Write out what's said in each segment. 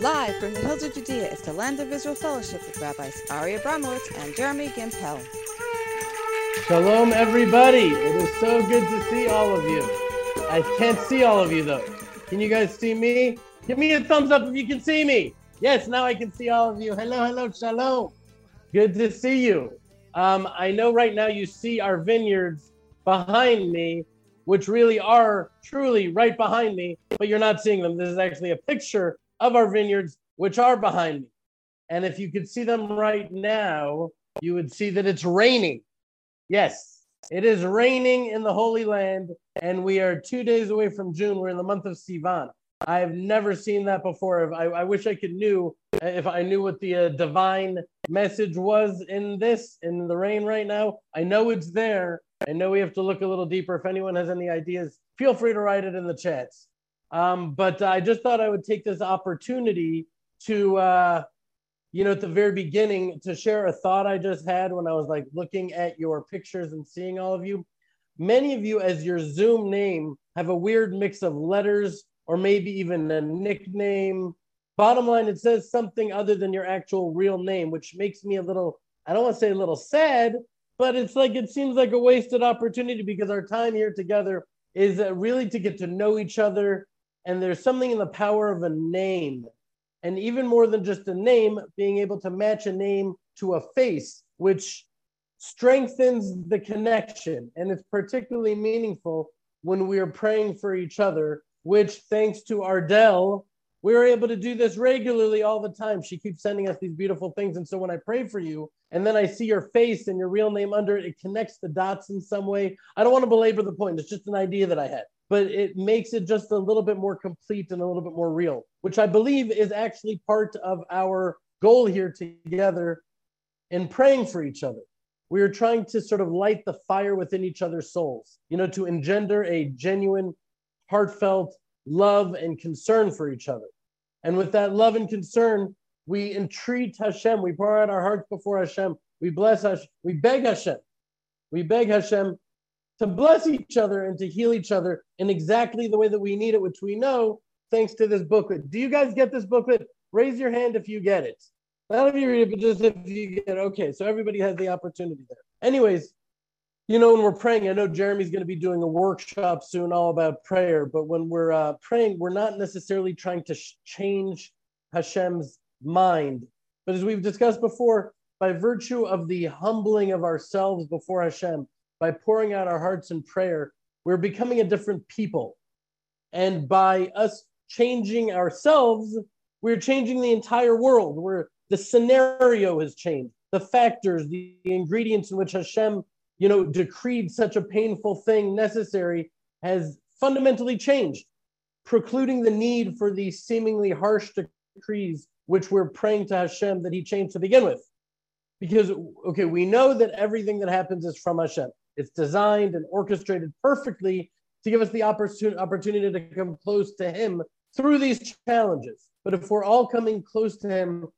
Live from the hills of Judea is the Land of Israel Fellowship with Rabbis Ari Abramowitz and Jeremy Gimpel. Shalom, everybody. It is so good to see all of you. I can't see all of you, though. Can you guys see me? Give me a thumbs up if you can see me. Yes, now I can see all of you. Hello, hello, shalom. Good to see you. Um, I know right now you see our vineyards behind me, which really are truly right behind me, but you're not seeing them. This is actually a picture of our vineyards, which are behind me. And if you could see them right now, you would see that it's raining. Yes, it is raining in the Holy Land, and we are two days away from June. We're in the month of Sivan. I've never seen that before. I, I wish I could knew if I knew what the uh, divine message was in this in the rain right now. I know it's there. I know we have to look a little deeper. If anyone has any ideas, feel free to write it in the chats. Um, but I just thought I would take this opportunity to, uh, you know, at the very beginning, to share a thought I just had when I was like looking at your pictures and seeing all of you. Many of you, as your Zoom name, have a weird mix of letters or maybe even a nickname. Bottom line, it says something other than your actual real name, which makes me a little, I don't want to say a little sad, but it's like it seems like a wasted opportunity because our time here together is uh, really to get to know each other. And there's something in the power of a name. And even more than just a name, being able to match a name to a face, which strengthens the connection. And it's particularly meaningful when we are praying for each other which thanks to Ardell, we were able to do this regularly all the time. She keeps sending us these beautiful things. And so when I pray for you and then I see your face and your real name under it, it connects the dots in some way. I don't want to belabor the point. It's just an idea that I had, but it makes it just a little bit more complete and a little bit more real, which I believe is actually part of our goal here together in praying for each other. We are trying to sort of light the fire within each other's souls, you know, to engender a genuine heartfelt love and concern for each other. And with that love and concern, we entreat Hashem. We pour out our hearts before Hashem. We bless Hashem. We beg Hashem. We beg Hashem to bless each other and to heal each other in exactly the way that we need it, which we know thanks to this booklet. Do you guys get this booklet? Raise your hand if you get it. None of you read it, but just if you get it. Okay, so everybody has the opportunity there. Anyways, you know, when we're praying, I know Jeremy's going to be doing a workshop soon all about prayer, but when we're uh, praying, we're not necessarily trying to change Hashem's mind. But as we've discussed before, by virtue of the humbling of ourselves before Hashem, by pouring out our hearts in prayer, we're becoming a different people. And by us changing ourselves, we're changing the entire world. Where the scenario has changed, the factors, the, ingredients in which Hashem you know, decreed such a painful thing necessary has fundamentally changed, precluding the need for these seemingly harsh decrees, which we're praying to Hashem that He changed to begin with. Because, okay, we know that everything that happens is from Hashem. It's designed and orchestrated perfectly to give us the opportunity to come close to Him through these challenges. But if we're all coming close to Him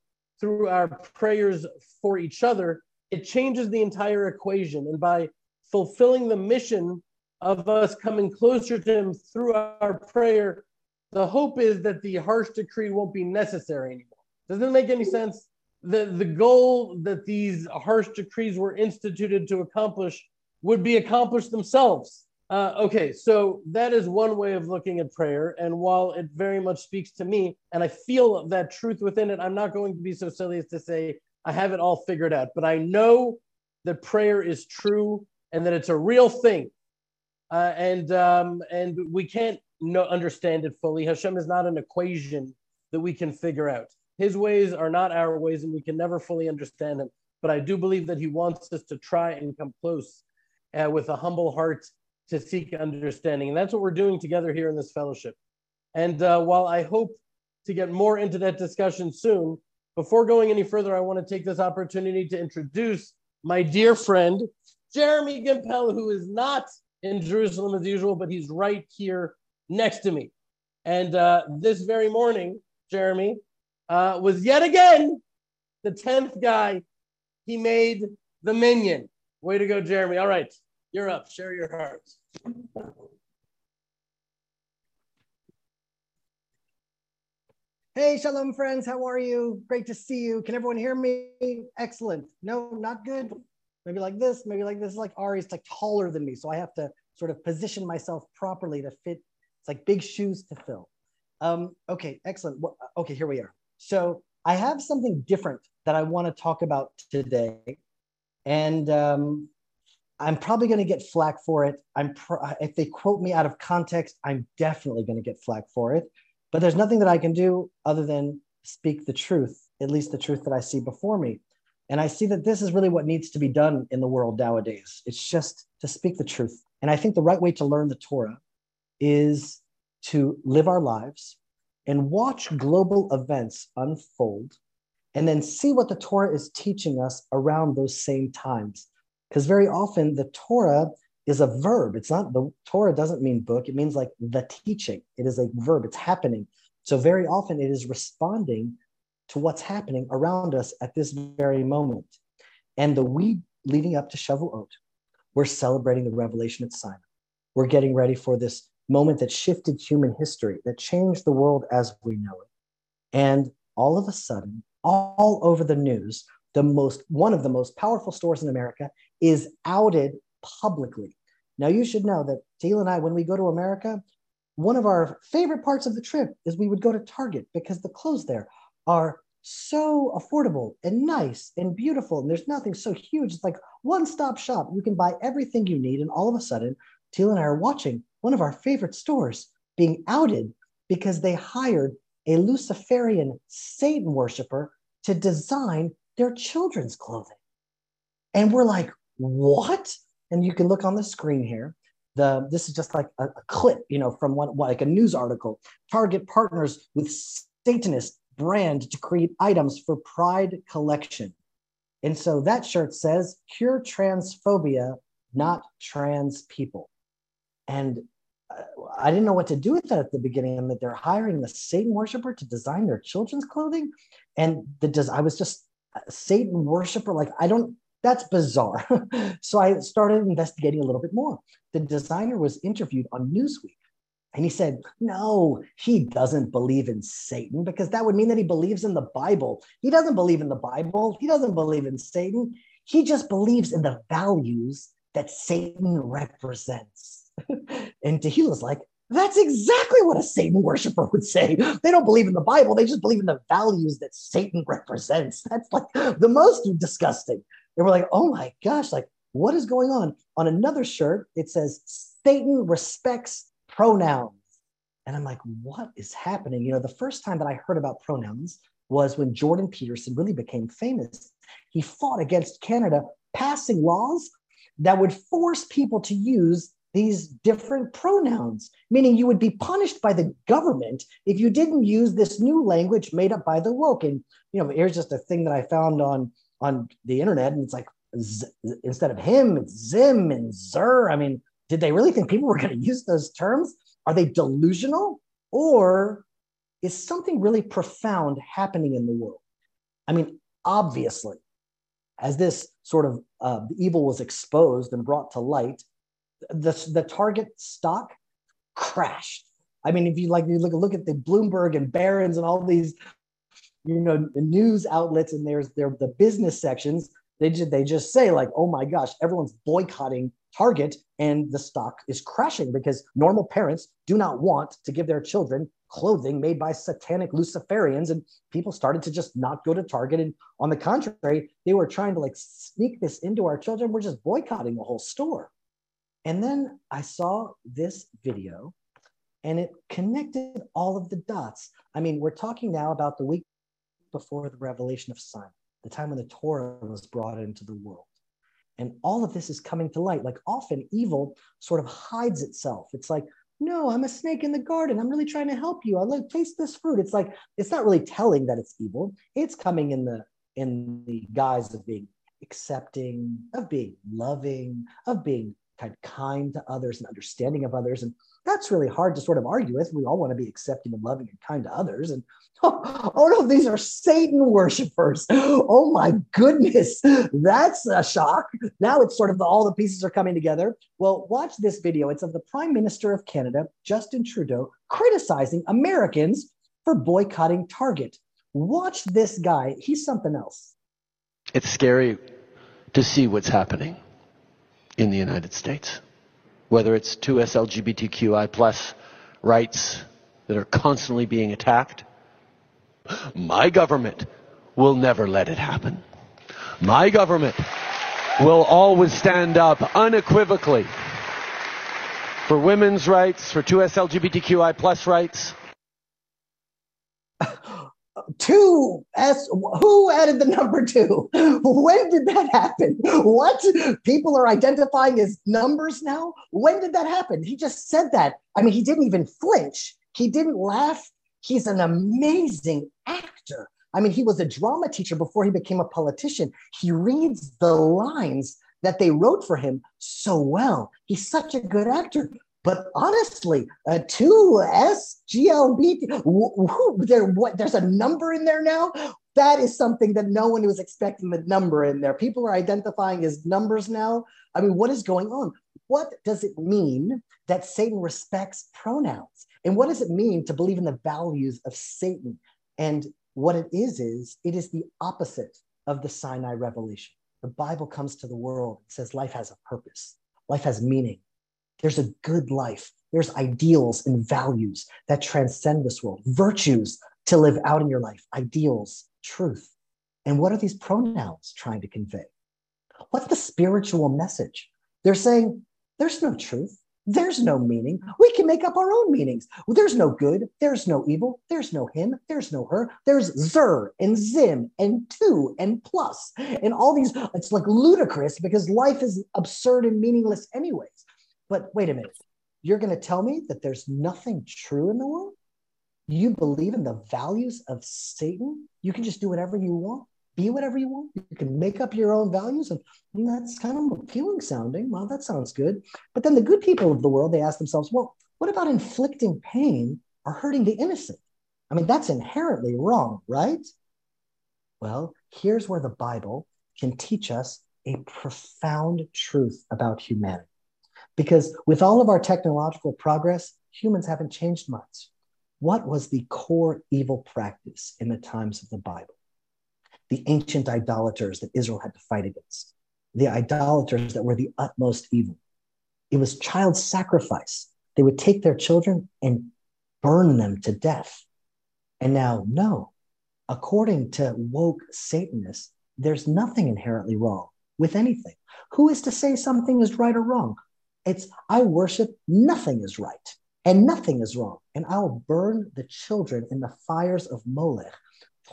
through our prayers for each other, it changes the entire equation. And by fulfilling the mission of us coming closer to Him through our prayer, the hope is that the harsh decree won't be necessary anymore. Doesn't it make any sense? The, the goal that these harsh decrees were instituted to accomplish would be accomplished themselves. Uh, okay, so that is one way of looking at prayer. And while it very much speaks to me, and I feel that truth within it, I'm not going to be so silly as to say I have it all figured out, but I know that prayer is true and that it's a real thing. Uh, and um, and we can't understand it fully. Hashem is not an equation that we can figure out. His ways are not our ways, and we can never fully understand him. But I do believe that he wants us to try and come close uh, with a humble heart to seek understanding. And that's what we're doing together here in this fellowship. And uh, while I hope to get more into that discussion soon, before going any further, I want to take this opportunity to introduce my dear friend, Jeremy Gimpel, who is not in Jerusalem as usual, but he's right here next to me. And uh, this very morning, Jeremy uh, was yet again the 10th guy. He made the minyan. Way to go, Jeremy. All right, you're up. Share your heart. Hey, Shalom friends, how are you? Great to see you. Can everyone hear me? Excellent. No, not good. Maybe like this, maybe like this. Like Ari's like taller than me, so I have to sort of position myself properly to fit. It's like big shoes to fill. Um, okay, excellent. Well, okay, here we are. So I have something different that I want to talk about today, and um, I'm probably going to get flack for it. I'm pro- if they quote me out of context, I'm definitely going to get flack for it. But there's nothing that I can do other than speak the truth, at least the truth that I see before me. And I see that this is really what needs to be done in the world nowadays. It's just to speak the truth. And I think the right way to learn the Torah is to live our lives and watch global events unfold and then see what the Torah is teaching us around those same times. Because very often the Torah is a verb. It's not the Torah doesn't mean book, it means like the teaching. It is a verb, it's happening. So very often it is responding to what's happening around us at this very moment. And the week leading up to Shavuot, we're celebrating the revelation at Sinai. We're getting ready for this moment that shifted human history, that changed the world as we know it. And all of a sudden, all over the news, the most one of the most powerful stores in America is outed publicly. Now you should know that Tehila and I, when we go to America, one of our favorite parts of the trip is we would go to Target because the clothes there are so affordable and nice and beautiful. And there's nothing so huge. It's like one stop shop. You can buy everything you need. And all of a sudden, Tehila and I are watching one of our favorite stores being outed because they hired a Luciferian Satan worshiper to design their children's clothing. And we're like, what? And you can look on the screen here. The, this is just like a, a clip, you know, from one like a news article. Target partners with Satanist brand to create items for Pride collection. And so that shirt says cure transphobia, not trans people. And Uh, I didn't know what to do with that at the beginning. And that they're hiring the Satan worshiper to design their children's clothing. And the des- I was just uh, Satan worshiper. Like, I don't, that's bizarre. so I started investigating a little bit more. The designer was interviewed on Newsweek. And he said, no, he doesn't believe in Satan because that would mean that he believes in the Bible. He doesn't believe in the Bible. He doesn't believe in Satan. He just believes in the values that Satan represents. and Tehila's like, that's exactly what a Satan worshiper would say. They don't believe in the Bible. They just believe in the values that Satan represents. That's like the most disgusting. And we're like, oh my gosh, like what is going on? On another shirt, it says Satan respects pronouns. And I'm like, what is happening? You know, the first time that I heard about pronouns was when Jordan Peterson really became famous. He fought against Canada passing laws that would force people to use these different pronouns, meaning you would be punished by the government if you didn't use this new language made up by the woke. And you know, here's just a thing that I found on on the internet, and it's like z- instead of him, it's Zim and Zer. I mean, did they really think people were going to use those terms? Are they delusional, or is something really profound happening in the world? I mean, obviously, as this sort of uh, evil was exposed and brought to light, the, the target stock crashed. I mean, if you like, you look, look at the Bloomberg and Barron's and all these, you know, the news outlets, and there's there the business sections. They just they just say like, oh my gosh, everyone's boycotting Target, and the stock is crashing because normal parents do not want to give their children clothing made by satanic Luciferians, and people started to just not go to Target. And on the contrary, they were trying to like sneak this into our children. We're just boycotting the whole store. And then I saw this video and it connected all of the dots. I mean, we're talking now about the week before the revelation of Sinai, the time when the Torah was brought into the world. And all of this is coming to light. Like often evil sort of hides itself. It's like, no, I'm a snake in the garden. I'm really trying to help you. I like taste this fruit. It's like it's not really telling that it's evil. It's coming in the in the guise of being accepting, of being loving, of being kind kind to others and understanding of others. And that's really hard to sort of argue with. We all want to be accepting and loving and kind to others. And oh, oh no, these are Satan worshipers. Oh my goodness, that's a shock. Now it's sort of the, all the pieces are coming together. Well, watch this video. It's of the Prime Minister of Canada, Justin Trudeau, criticizing Americans for boycotting Target. Watch this guy. He's something else. It's scary to see what's happening in the United States, whether it's 2S LGBTQI plus rights that are constantly being attacked. My government will never let it happen. My government will always stand up unequivocally for women's rights, for 2S LGBTQI plus rights. two s who added the number two? When did that happen? What? People are identifying as numbers now? When did that happen? He just said that. I mean he didn't even flinch. He didn't laugh. He's an amazing actor. I mean he was a drama teacher before he became a politician. He reads the lines that they wrote for him so well. He's such a good actor but honestly, uh, two SGLB, there, what, there's a number in there now. That is something that no one was expecting the number in there. People are identifying as numbers now. I mean, what is going on? What does it mean that Satan respects pronouns? And what does it mean to believe in the values of Satan? And what it is, is it is the opposite of the Sinai revelation. The Bible comes to the world, says life has a purpose, life has meaning, there's a good life. There's ideals and values that transcend this world, virtues to live out in your life, ideals, truth. And what are these pronouns trying to convey? What's the spiritual message? They're saying there's no truth. There's no meaning. We can make up our own meanings. There's no good. There's no evil. There's no him. There's no her. There's zer and zim and two and plus and all these. It's like ludicrous because life is absurd and meaningless, anyways. But wait a minute. You're going to tell me that there's nothing true in the world? You believe in the values of Satan? You can just do whatever you want, be whatever you want. You can make up your own values. And, that's kind of appealing sounding. Well, that sounds good. But then the good people of the world, they ask themselves, well, what about inflicting pain or hurting the innocent? I mean, that's inherently wrong, right? Well, here's where the Bible can teach us a profound truth about humanity. Because with all of our technological progress, humans haven't changed much. What was the core evil practice in the times of the Bible? The ancient idolaters that Israel had to fight against, the idolaters that were the utmost evil. It was child sacrifice. They would take their children and burn them to death. And now, no, according to woke Satanists, there's nothing inherently wrong with anything. Who is to say something is right or wrong? It's I worship nothing is right and nothing is wrong. And I'll burn the children in the fires of Molech,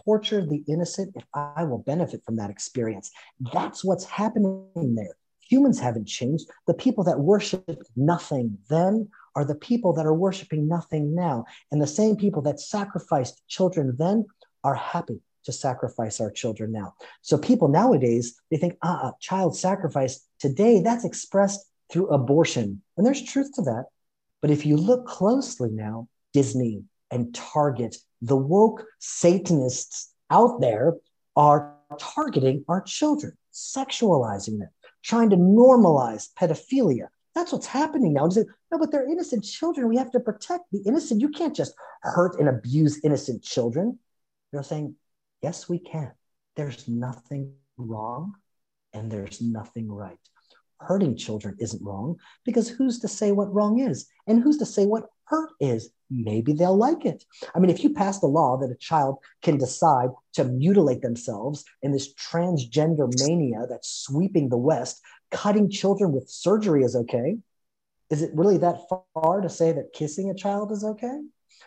torture the innocent if I will benefit from that experience. That's what's happening there. Humans haven't changed. The people that worshiped nothing then are the people that are worshiping nothing now. And the same people that sacrificed children then are happy to sacrifice our children now. So people nowadays, they think, ah, child sacrifice today, that's expressed through abortion. And there's truth to that. But if you look closely now, Disney and Target, the woke Satanists out there are targeting our children, sexualizing them, trying to normalize pedophilia. That's what's happening now. Say, no, but they're innocent children. We have to protect the innocent. You can't just hurt and abuse innocent children. They're saying, yes, we can. There's nothing wrong and there's nothing right hurting children isn't wrong because who's to say what wrong is? And who's to say what hurt is? Maybe they'll like it. I mean if you pass the law that a child can decide to mutilate themselves in this transgender mania that's sweeping the west cutting children with surgery is okay. Is it really that far to say that kissing a child is okay?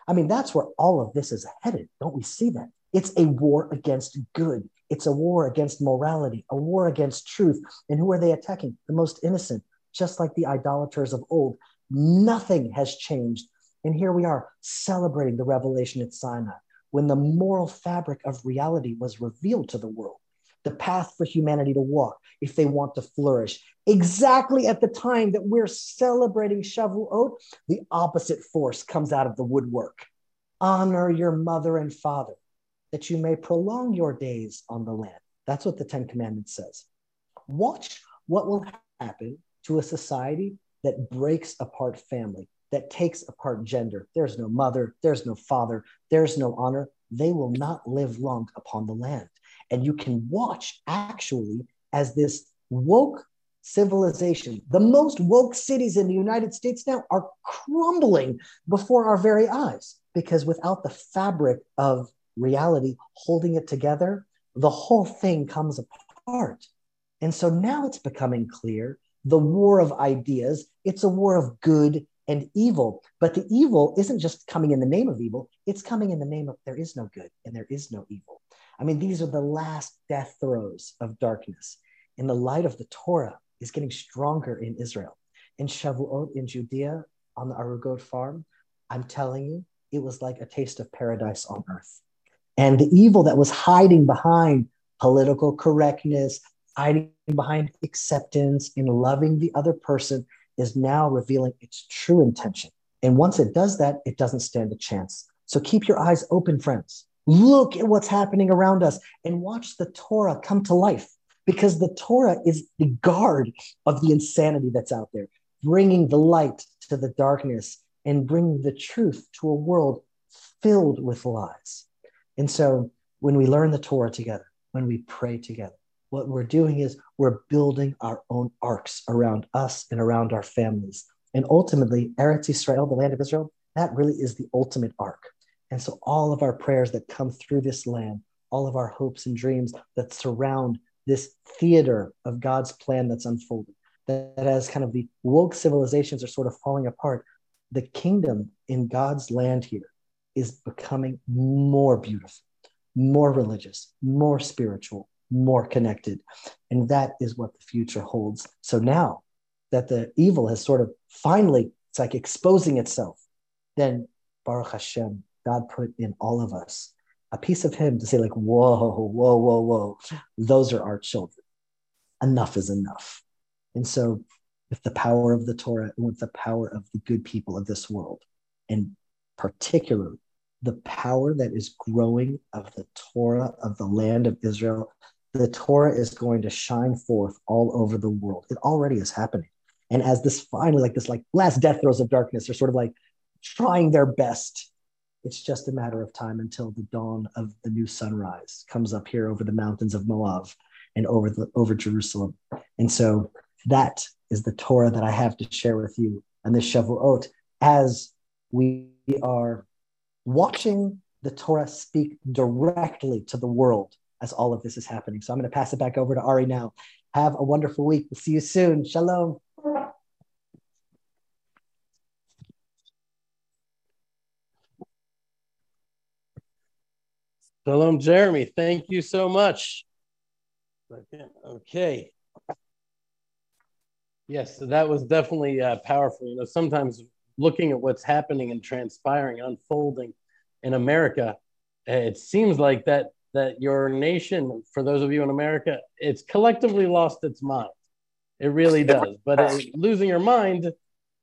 I mean that's where all of this is headed. Don't we see that it's a war against good it's a war against morality, a war against truth. And who are they attacking? The most innocent, just like the idolaters of old. Nothing has changed. And here we are celebrating the revelation at Sinai when the moral fabric of reality was revealed to the world, the path for humanity to walk if they want to flourish. Exactly at the time that we're celebrating Shavuot, the opposite force comes out of the woodwork. Honor your mother and father that you may prolong your days on the land. That's what the Ten Commandments says. Watch what will happen to a society that breaks apart family. that takes apart gender. There's no mother, there's no father, there's no honor. They will not live long upon the land. And you can watch actually as this woke civilization, the most woke cities in the United States now are crumbling before our very eyes because without the fabric of reality holding it together, the whole thing comes apart. And so now it's becoming clear the war of ideas, it's a war of good and evil. But the evil isn't just coming in the name of evil, it's coming in the name of there is no good and there is no evil. I mean, these are the last death throes of darkness. And the light of the Torah is getting stronger in Israel. In Shavuot in Judea on the Arugot farm, I'm telling you, it was like a taste of paradise on earth. And the evil that was hiding behind political correctness, hiding behind acceptance, in loving the other person, is now revealing its true intention. And once it does that, it doesn't stand a chance. So keep your eyes open, friends. Look at what's happening around us and watch the Torah come to life because the Torah is the guard of the insanity that's out there, bringing the light to the darkness and bringing the truth to a world filled with lies. And so when we learn the Torah together, when we pray together, what we're doing is we're building our own arks around us and around our families. And ultimately, Eretz Israel, the land of Israel, that really is the ultimate ark. And so all of our prayers that come through this land, all of our hopes and dreams that surround this theater of God's plan that's unfolding, that, that as kind of the woke civilizations are sort of falling apart, the kingdom in God's land here is becoming more beautiful, more religious, more spiritual, more connected. And that is what the future holds. So now that the evil has sort of finally, it's like exposing itself, then Baruch Hashem, God put in all of us a piece of Him to say, like, whoa, whoa, whoa, whoa, those are our children. Enough is enough. And so, with the power of the Torah and with the power of the good people of this world, and particularly the power that is growing of the Torah of the land of Israel the Torah is going to shine forth all over the world. It already is happening. And as this finally, like this, like last death throes of darkness are sort of like trying their best, it's just a matter of time until the dawn of the new sunrise comes up here over the mountains of Moab and over the over Jerusalem. And so that is the Torah that I have to share with you on this Shavuot as we are watching the Torah speak directly to the world as all of this is happening. So I'm going to pass it back over to Ari now. Have a wonderful week. We'll see you soon. Shalom. Shalom, Jeremy. Thank you so much. Okay. Yes, so that was definitely uh, powerful. You know, sometimes looking at what's happening and transpiring, unfolding in America, it seems like that that your nation, for those of you in America, it's collectively lost its mind. It really does. But it, losing your mind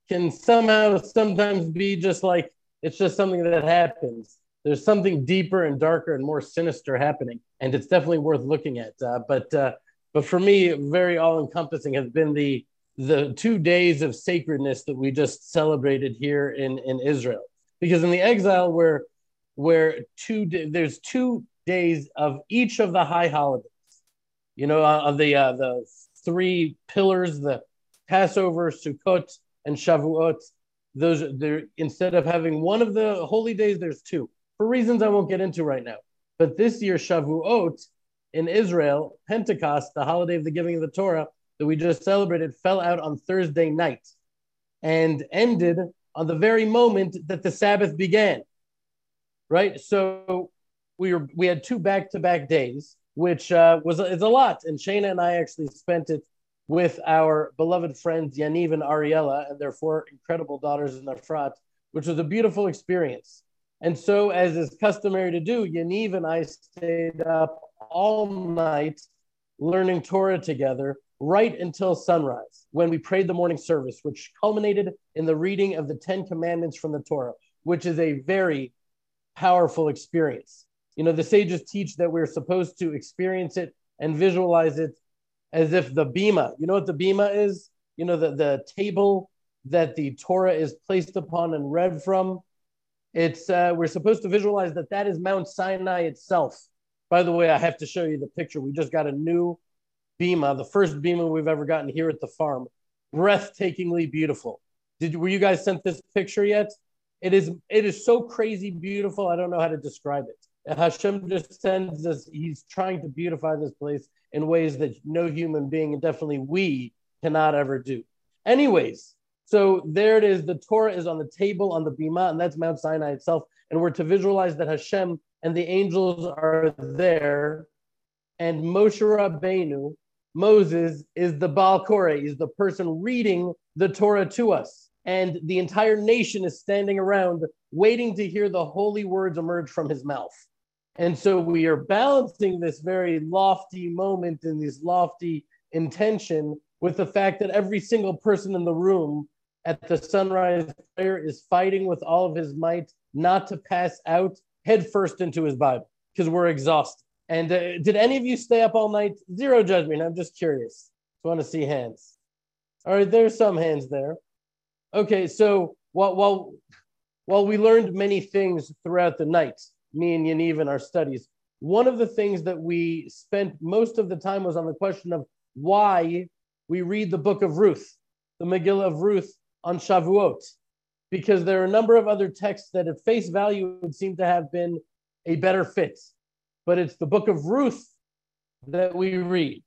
can somehow sometimes be just like it's just something that happens. There's something deeper and darker and more sinister happening, and it's definitely worth looking at. Uh, but uh, but for me, very all-encompassing has been the the two days of sacredness that we just celebrated here in in Israel. Because in the exile, where where two there's two days of each of the high holidays. You know, uh, of the uh, the three pillars, the Passover, Sukkot, and Shavuot. Those there instead of having one of the holy days, there's two for reasons I won't get into right now. But this year, Shavuot in Israel, Pentecost, the holiday of the giving of the Torah that we just celebrated, fell out on Thursday night and ended on the very moment that the Sabbath began. Right? So we were we had two back to back days, which uh, was it's a lot. And Shana and I actually spent it with our beloved friends Yaniv and Ariella and their four incredible daughters in Efrat, which was a beautiful experience. And so, as is customary to do, Yaniv and I stayed up all night learning Torah together right until sunrise when we prayed the morning service, which culminated in the reading of the Ten Commandments from the Torah, which is a very powerful experience. You know, the sages teach that we're supposed to experience it and visualize it as if the bima, you know what the bima is? You know, the, the table that the Torah is placed upon and read from. It's uh, we're supposed to visualize that that is Mount Sinai itself. By the way, I have to show you the picture. We just got a new bima, the first bima we've ever gotten here at the farm. Breathtakingly beautiful. Did were you guys sent this picture yet? It is it is so crazy beautiful. I don't know how to describe it. Hashem just sends us. He's trying to beautify this place in ways that no human being, and definitely we, cannot ever do. Anyways, so there it is. The Torah is on the table on the bima, and that's Mount Sinai itself. And we're to visualize that Hashem and the angels are there, and Moshe Rabbeinu, Moses, is the Baal Koreh, is the person reading the Torah to us. And the entire nation is standing around waiting to hear the holy words emerge from his mouth. And so we are balancing this very lofty moment and this lofty intention with the fact that every single person in the room at the sunrise prayer is fighting with all of his might not to pass out headfirst into his Bible because we're exhausted. And uh, did any of you stay up all night? Zero judgment. I'm just curious. I want to see hands. All right, there's some hands there. Okay, so while while while we learned many things throughout the night, me and Yaniv in our studies, one of the things that we spent most of the time was on the question of why we read the book of Ruth, the Megillah of Ruth on Shavuot, because there are a number of other texts that at face value would seem to have been a better fit. But it's the book of Ruth that we read.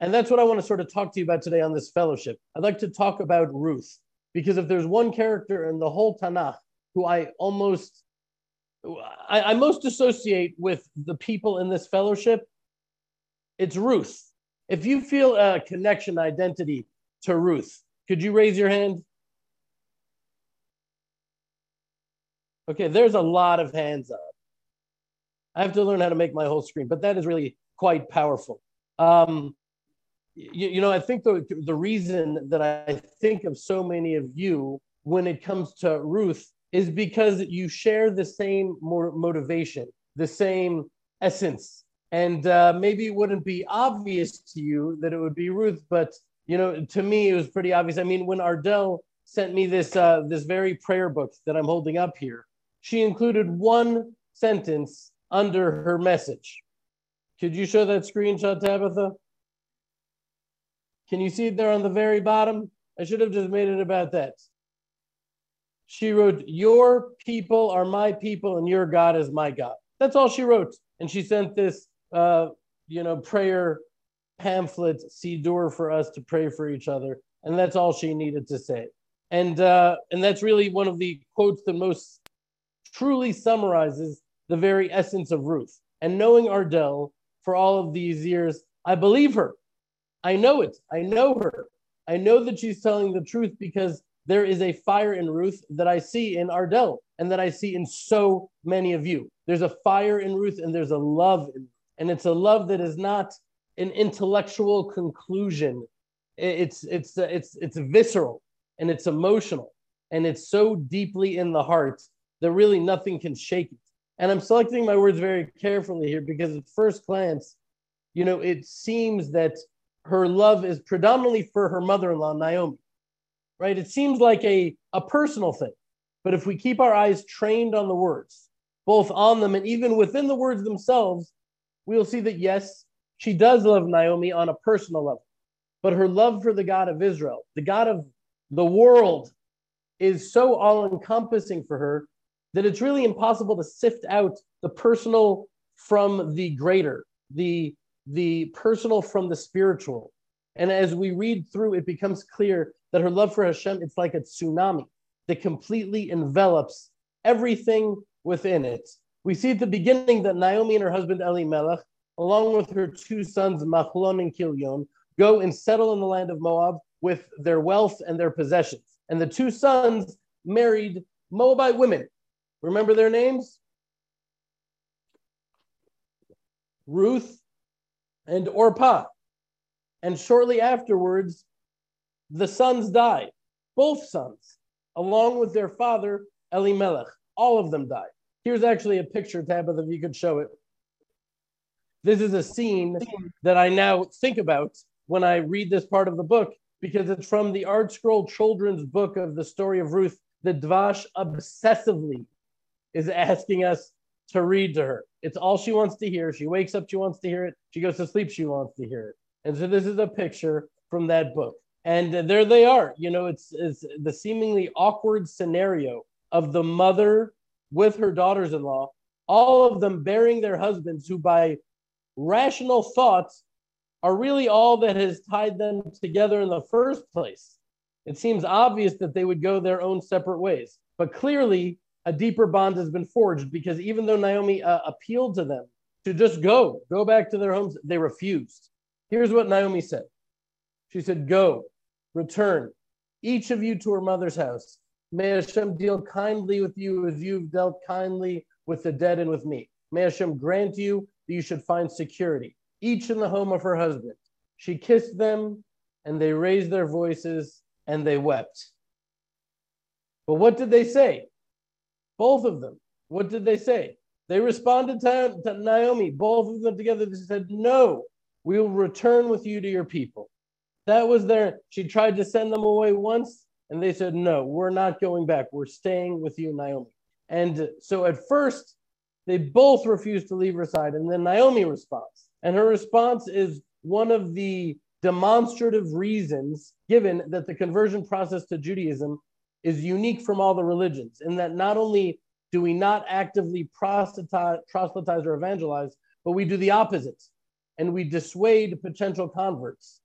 And that's what I want to sort of talk to you about today on this fellowship. I'd like to talk about Ruth, because if there's one character in the whole Tanakh who I almost, I, I most associate with the people in this fellowship, it's Ruth. If you feel a connection, identity to Ruth, could you raise your hand? Okay, there's a lot of hands up. I have to learn how to make my whole screen, but that is really quite powerful. Um, you, you, know, I think the, the reason that I think of so many of you when it comes to Ruth is because you share the same more motivation, the same essence. And uh, maybe it wouldn't be obvious to you that it would be Ruth, but you know, to me it was pretty obvious. I mean, when Ardell sent me this uh, this very prayer book that I'm holding up here, she included one sentence under her message. Could you show that screenshot, Tabitha? Can you see it there on the very bottom? I should have just made it about that. She wrote, Your people are my people, and your God is my God. That's all she wrote. And she sent this, uh, you know, prayer pamphlet, Siddur, for us to pray for each other. And that's all she needed to say. And, uh, and that's really one of the quotes that most truly summarizes the very essence of Ruth. And knowing Ardell for all of these years, I believe her. I know it. I know her. I know that she's telling the truth because there is a fire in Ruth that I see in Ardell and that I see in so many of you. There's a fire in Ruth and there's a love in, and it's a love that is not an intellectual conclusion. It's it's it's it's visceral and it's emotional and it's so deeply in the heart that really nothing can shake it. And I'm selecting my words very carefully here because at first glance, you know, it seems that her love is predominantly for her mother-in-law Naomi. Right? It seems like a, a personal thing. But if we keep our eyes trained on the words, both on them and even within the words themselves, we'll see that yes, she does love Naomi on a personal level. But her love for the God of Israel, the God of the world, is so all encompassing for her that it's really impossible to sift out the personal from the greater, the, the personal from the spiritual. And as we read through, it becomes clear that her love for Hashem, it's like a tsunami that completely envelops everything within it. We see at the beginning that Naomi and her husband Elimelech, along with her two sons Machlon and Kilion, go and settle in the land of Moab with their wealth and their possessions. And the two sons married Moabite women Remember their names? Ruth and Orpah. And shortly afterwards, the sons died, both sons, along with their father, Elimelech. All of them died. Here's actually a picture, Tabitha, if you could show it. This is a scene that I now think about when I read this part of the book because it's from the ArtScroll children's book of the story of Ruth that Dvash obsessively is asking us to read to her. It's all she wants to hear. She wakes up, she wants to hear it. She goes to sleep, she wants to hear it. And so this is a picture from that book. And there they are. You know, it's, it's the seemingly awkward scenario of the mother with her daughters in law, all of them bearing their husbands who, by rational thoughts, are really all that has tied them together in the first place. It seems obvious that they would go their own separate ways. But clearly, a deeper bond has been forged because even though Naomi uh, appealed to them to just go, go back to their homes, they refused. Here's what Naomi said She said, Go, return, each of you to her mother's house. May Hashem deal kindly with you as you've dealt kindly with the dead and with me. May Hashem grant you that you should find security, each in the home of her husband. She kissed them, and they raised their voices and they wept. But what did they say? Both of them. What did they say? They responded to, to Naomi, both of them together. They said, No, we will return with you to your people. That was their, she tried to send them away once, and they said, No, we're not going back. We're staying with you, Naomi. And so at first, they both refused to leave her side. And then Naomi responds. And her response is one of the demonstrative reasons given that the conversion process to Judaism is unique from all the religions, in that not only do we not actively proselytize, proselytize or evangelize, but we do the opposite and we dissuade potential converts.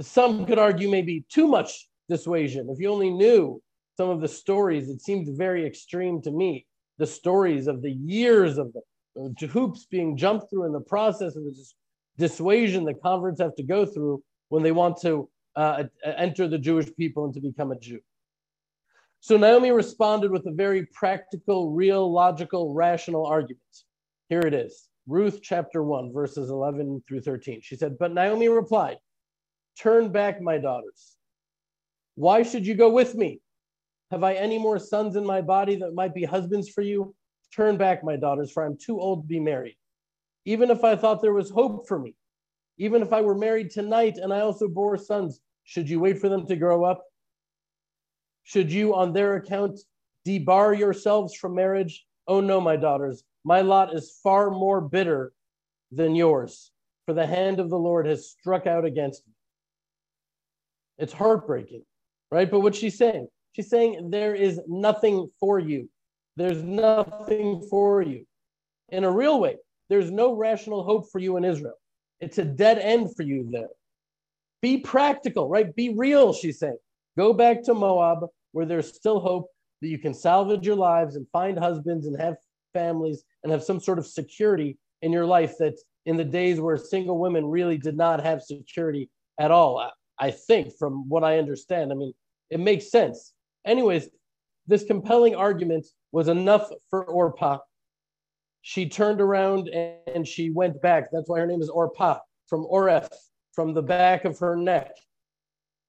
Some could argue maybe too much dissuasion. If you only knew some of the stories, it seemed very extreme to me. The stories of the years of the hoops being jumped through in the process of the dissuasion that converts have to go through when they want to uh, enter the Jewish people and to become a Jew. So Naomi responded with a very practical, real, logical, rational argument. Here it is Ruth chapter 1, verses 11 through 13. She said, But Naomi replied, Turn back, my daughters. Why should you go with me? Have I any more sons in my body that might be husbands for you? Turn back, my daughters, for I'm too old to be married. Even if I thought there was hope for me, even if I were married tonight and I also bore sons, should you wait for them to grow up? Should you, on their account, debar yourselves from marriage? Oh no, my daughters, my lot is far more bitter than yours, for the hand of the Lord has struck out against me. It's heartbreaking, right? But what she's saying, she's saying there is nothing for you. There's nothing for you. In a real way, there's no rational hope for you in Israel. It's a dead end for you there. Be practical, right? Be real, she's saying. Go back to Moab, where there's still hope that you can salvage your lives and find husbands and have families and have some sort of security in your life that in the days where single women really did not have security at all. I, think, from what I understand, I mean, it makes sense. Anyways, this compelling argument was enough for Orpah she turned around and she went back. That's why her name is Orpah, from Oref, from the back of her neck.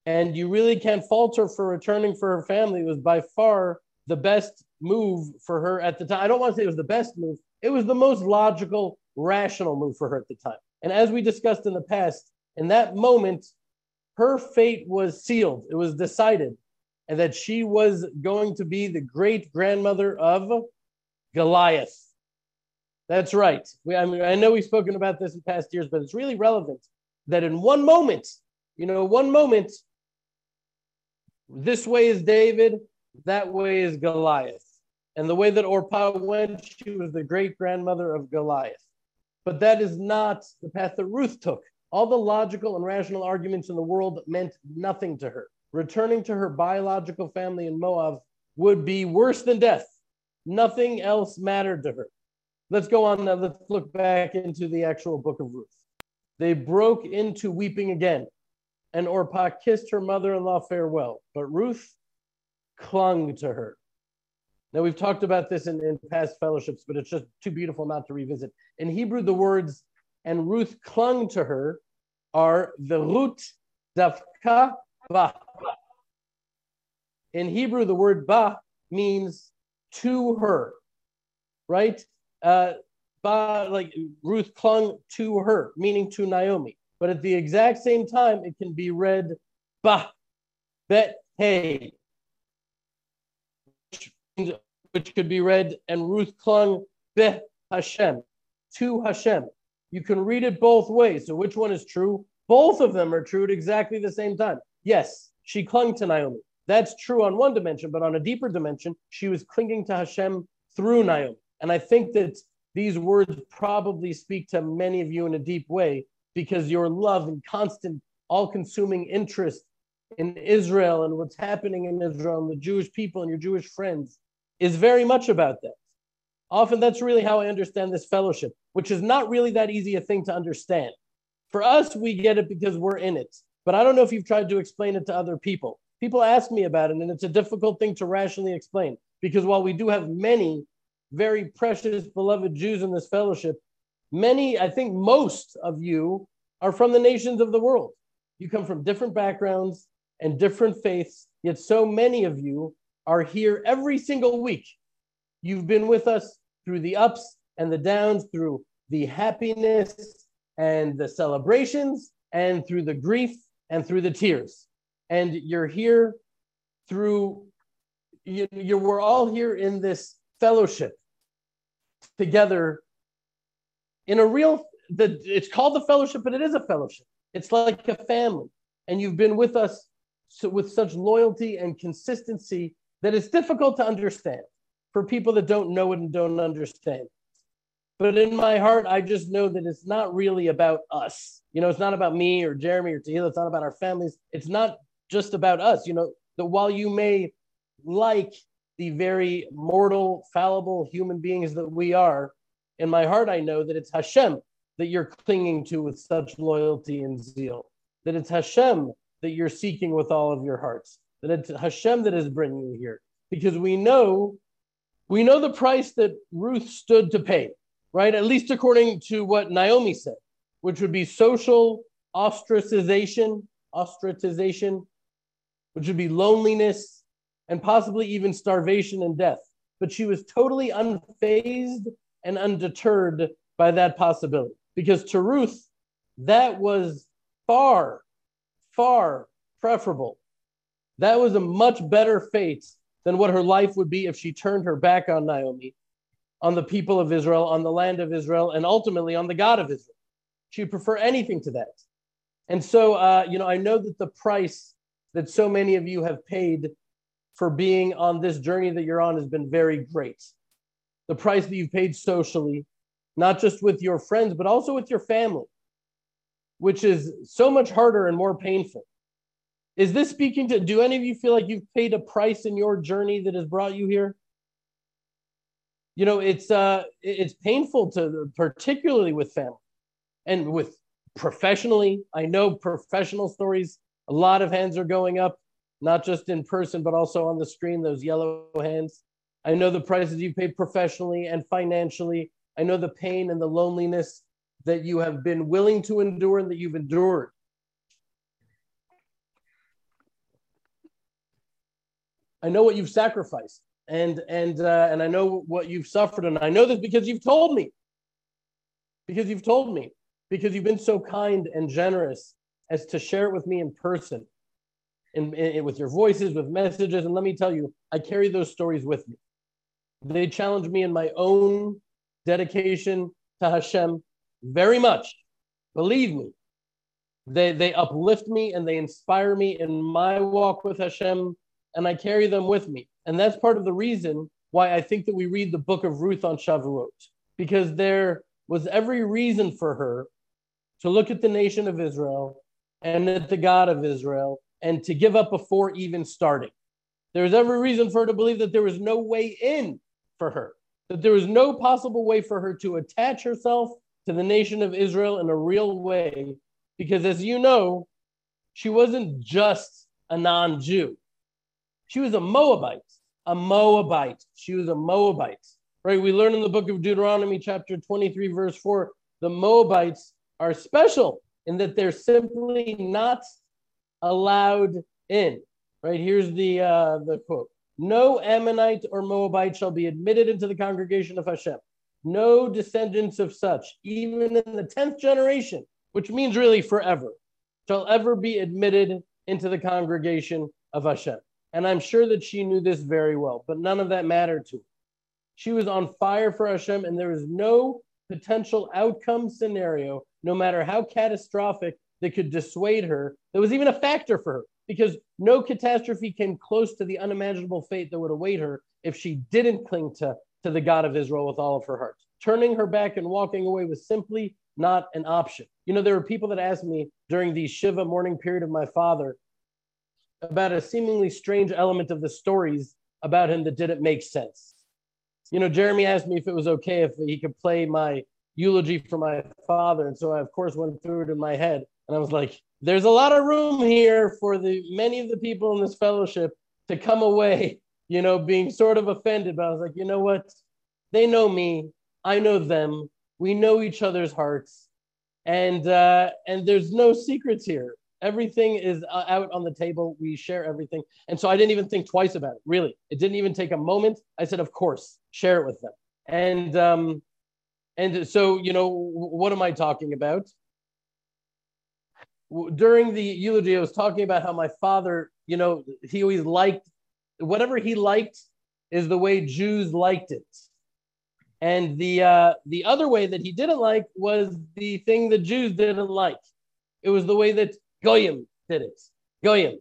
And you really can't fault her for returning for her family. It was by far the best move for her at the time. I don't want to say it was the best move, it was the most logical, rational move for her at the time. And as we discussed in the past, in that moment, her fate was sealed, it was decided, and that she was going to be the great grandmother of Goliath. That's right. We, I, mean, I know we've spoken about this in past years, but it's really relevant that in one moment, you know, one moment, this way is David, that way is Goliath. And the way that Orpah went, she was the great grandmother of Goliath. But that is not the path that Ruth took. All the logical and rational arguments in the world meant nothing to her. Returning to her biological family in Moab would be worse than death. Nothing else mattered to her. Let's go on now. Let's look back into the actual book of Ruth. They broke into weeping again, and Orpah kissed her mother in law farewell, but Ruth clung to her. Now, we've talked about this in, in past fellowships, but it's just too beautiful not to revisit. In Hebrew, the words, and Ruth clung to her, are the root dafka ba. In Hebrew, the word ba means to her, right? uh, like Ruth clung to her, meaning to Naomi. But at the exact same time, it can be read Ba, Bet, Hey, which could be read, and Ruth clung Be Hashem, to Hashem. You can read it both ways. So which one is true? Both of them are true at exactly the same time. Yes, she clung to Naomi. That's true on one dimension, but on a deeper dimension, she was clinging to Hashem through Naomi. And I think that these words probably speak to many of you in a deep way because your love and constant, all consuming interest in Israel and what's happening in Israel and the Jewish people and your Jewish friends is very much about that. Often that's really how I understand this fellowship, which is not really that easy a thing to understand. For us, we get it because we're in it. But I don't know if you've tried to explain it to other people. People ask me about it, and it's a difficult thing to rationally explain because while we do have many very precious, beloved Jews in this fellowship, many, I think most of you are from the nations of the world. You come from different backgrounds and different faiths, yet so many of you are here every single week. You've been with us through the ups and the downs, through the happiness and the celebrations, and through the grief and through the tears. And you're here through, you, you, we're all here in this fellowship together in a real, the, it's called the fellowship, but it is a fellowship. It's like a family. And you've been with us so, with such loyalty and consistency that it's difficult to understand for people that don't know it and don't understand. But in my heart, I just know that it's not really about us. You know, it's not about me or Jeremy or Tehila. It's not about our families. It's not just about us. You know, that while you may like the very mortal, fallible human beings that we are, in my heart, I know that it's Hashem that you're clinging to with such loyalty and zeal, that it's Hashem that you're seeking with all of your hearts, that it's Hashem that is bringing you here. Because we know, we know the price that Ruth stood to pay, right? At least according to what Naomi said, which would be social ostracization, ostracization, which would be loneliness and possibly even starvation and death. But she was totally unfazed and undeterred by that possibility. Because to Ruth, that was far far preferable. That was a much better fate than what her life would be if she turned her back on Naomi, on the people of Israel, on the land of Israel, and ultimately on the God of Israel. She'd prefer anything to that. And so, uh, you know, I know that the price that so many of you have paid for being on this journey that you're on has been very great. The price that you've paid socially, not just with your friends, but also with your family which is so much harder and more painful. Is this speaking to, do any of you feel like you've paid a price in your journey that has brought you here? You know, it's uh it's painful to particularly with family and with professionally. I know professional stories, a lot of hands are going up, not just in person, but also on the screen, those yellow hands. I know the prices you paid professionally and financially. I know the pain and the loneliness that you have been willing to endure and that you've endured. I know what you've sacrificed and and uh, and I know what you've suffered and I know this because you've told me. Because you've told me. Because you've been so kind and generous as to share it with me in person. In, with your voices, with messages, and let me tell you, I carry those stories with me. They challenge me in my own dedication to Hashem very much. Believe me, they, they uplift me and they inspire me in my walk with Hashem, and I carry them with me. And that's part of the reason why I think that we read the book of Ruth on Shavuot, because there was every reason for her to look at the nation of Israel and at the God of Israel and to give up before even starting. There was every reason for her to believe that there was no way in for her, that there was no possible way for her to attach herself to the nation of Israel in a real way, because as you know, she wasn't just a non Jew. She was a Moabite, a Moabite. She was a Moabite, right? We learn in the book of Deuteronomy, chapter 23, verse 4, the Moabites are special in that they're simply not allowed in, right? Here's the, uh, the quote No Ammonite or Moabite shall be admitted into the congregation of Hashem no descendants of such, even in the 10th generation, which means really forever, shall ever be admitted into the congregation of Hashem. And I'm sure that she knew this very well, but none of that mattered to her. She was on fire for Hashem, and there was no potential outcome scenario, no matter how catastrophic, that could dissuade her. There was even a factor for her because no catastrophe came close to the unimaginable fate that would await her if she didn't cling to, to the God of Israel with all of her heart. Turning her back and walking away was simply not an option. You know, there were people that asked me during the Shiva mourning period of my father about a seemingly strange element of the stories about him that didn't make sense. You know, Jeremy asked me if it was okay if he could play my eulogy for my father. And so I, of course, went through it in my head. And I was like, there's a lot of room here for the many of the people in this fellowship to come away, you know, being sort of offended. But I was like, you know what? They know me. I know them. We know each other's hearts. And uh, and there's no secrets here. Everything is uh, out on the table. We share everything. And so I didn't even think twice about it. Really, it didn't even take a moment. I said, of course, share it with them. And um, and so you know, what am I talking about? During the eulogy, I was talking about how my father, you know, he always liked whatever he liked is the way Jews liked it. And the uh, the other way that he didn't like was the thing the Jews didn't like. It was the way that Goyim did it. Goyim.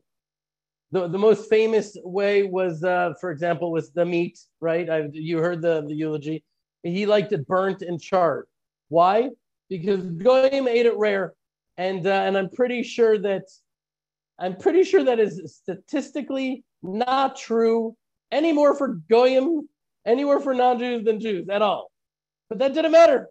The, the most famous way was, uh, for example, was the meat, right? I, you heard the, the eulogy. He liked it burnt and charred. Why? Because Goyim ate it rare and uh, and I'm pretty sure that I'm pretty sure that is statistically not true anymore for goyim, anywhere for non-Jews than Jews at all. But that didn't matter.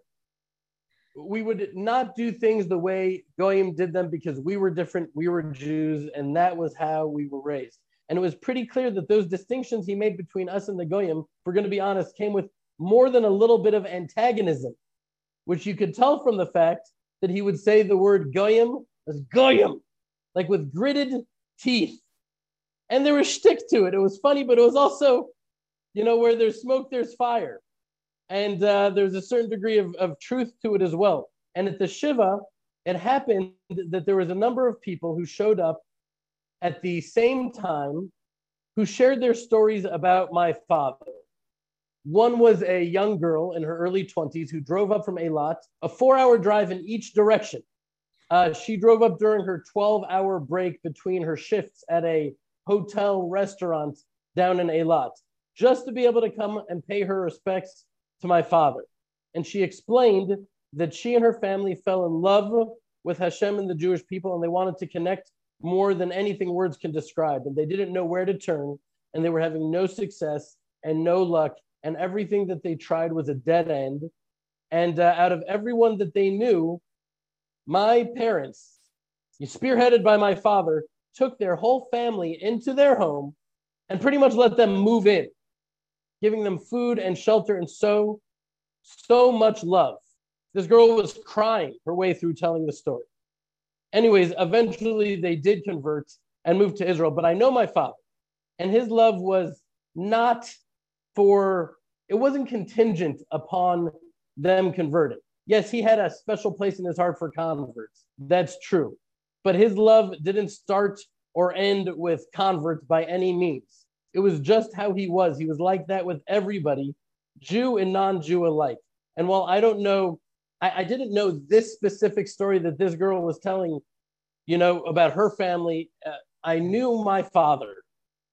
We would not do things the way goyim did them because we were different. We were Jews, and that was how we were raised. And it was pretty clear that those distinctions he made between us and the goyim, we're going to be honest, came with more than a little bit of antagonism, which you could tell from the fact that he would say the word goyim as goyim, like with gritted teeth. And there was shtick to it. It was funny, but it was also, you know, where there's smoke, there's fire. And uh, there's a certain degree of, of truth to it as well. And at the Shiva, it happened that there was a number of people who showed up at the same time who shared their stories about my father. One was a young girl in her early 20s who drove up from Eilat, a four hour drive in each direction. Uh, she drove up during her 12 hour break between her shifts at a hotel restaurant down in Eilat, just to be able to come and pay her respects to my father. And she explained that she and her family fell in love with Hashem and the Jewish people, and they wanted to connect more than anything words can describe. And they didn't know where to turn, and they were having no success and no luck and everything that they tried was a dead end. And uh, out of everyone that they knew, my parents, spearheaded by my father, took their whole family into their home and pretty much let them move in, giving them food and shelter and so, so much love. This girl was crying her way through telling the story. Anyways, eventually they did convert and move to Israel, but I know my father, and his love was not for it wasn't contingent upon them converting. Yes, he had a special place in his heart for converts. That's true. But his love didn't start or end with converts by any means. It was just how he was. He was like that with everybody, Jew and non Jew alike. And while I don't know, I, I, didn't know this specific story that this girl was telling, you know, about her family. Uh, I knew my father,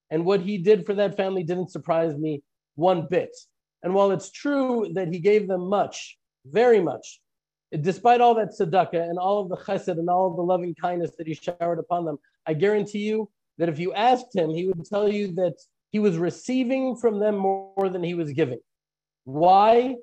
and what he did for that family didn't surprise me one bit. And while it's true that he gave them much, very much, despite all that tzedakah and all of the chesed and all of the loving kindness that he showered upon them, I guarantee you that if you asked him, he would tell you that he was receiving from them more than he was giving. Why?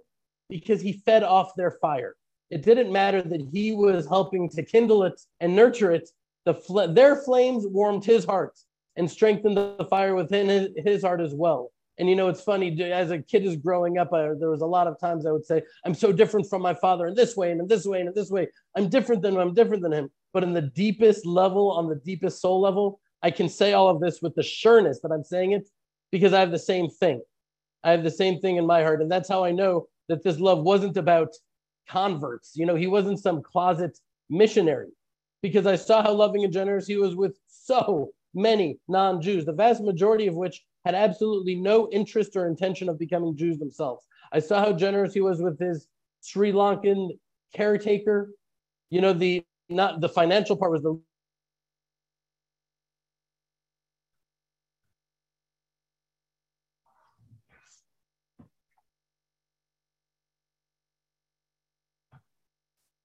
Because he fed off their fire. It didn't matter that he was helping to kindle it and nurture it. The fl- their flames warmed his heart and strengthened the fire within his, his heart as well. And you know, it's funny as a kid is growing up, I, there was a lot of times I would say, I'm so different from my father in this way and in this way and in this way. I'm different than. I'm different than him. But in the deepest level, on the deepest soul level, I can say all of this with the sureness that I'm saying it because I have the same thing. I have the same thing in my heart. And that's how I know that this love wasn't about converts. You know, he wasn't some closet missionary because I saw how loving and generous he was with so many non Jews, the vast majority of which had absolutely no interest or intention of becoming Jews themselves. I saw how generous he was with his Sri Lankan caretaker. You know, the not the financial part was the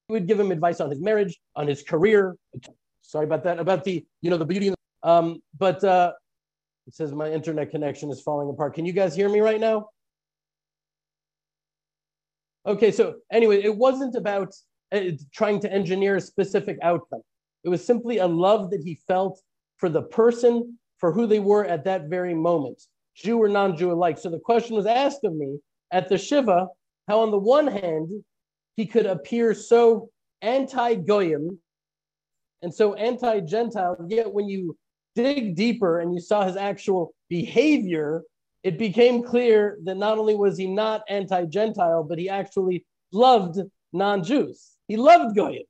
He would give him advice on his marriage, on his career. Sorry about that. About the, you know, the beauty. Um, but uh, it says my internet connection is falling apart. Can you guys hear me right now? Okay, so anyway, it wasn't about uh, trying to engineer a specific outcome. It was simply a love that he felt for the person, for who they were at that very moment, Jew or non Jew alike. So the question was asked of me at the Shiva how, on the one hand, he could appear so anti Goyim and so anti Gentile, yet when you dig deeper and you saw his actual behavior, it became clear that not only was he not anti Gentile, but he actually loved non Jews. He loved Goyim.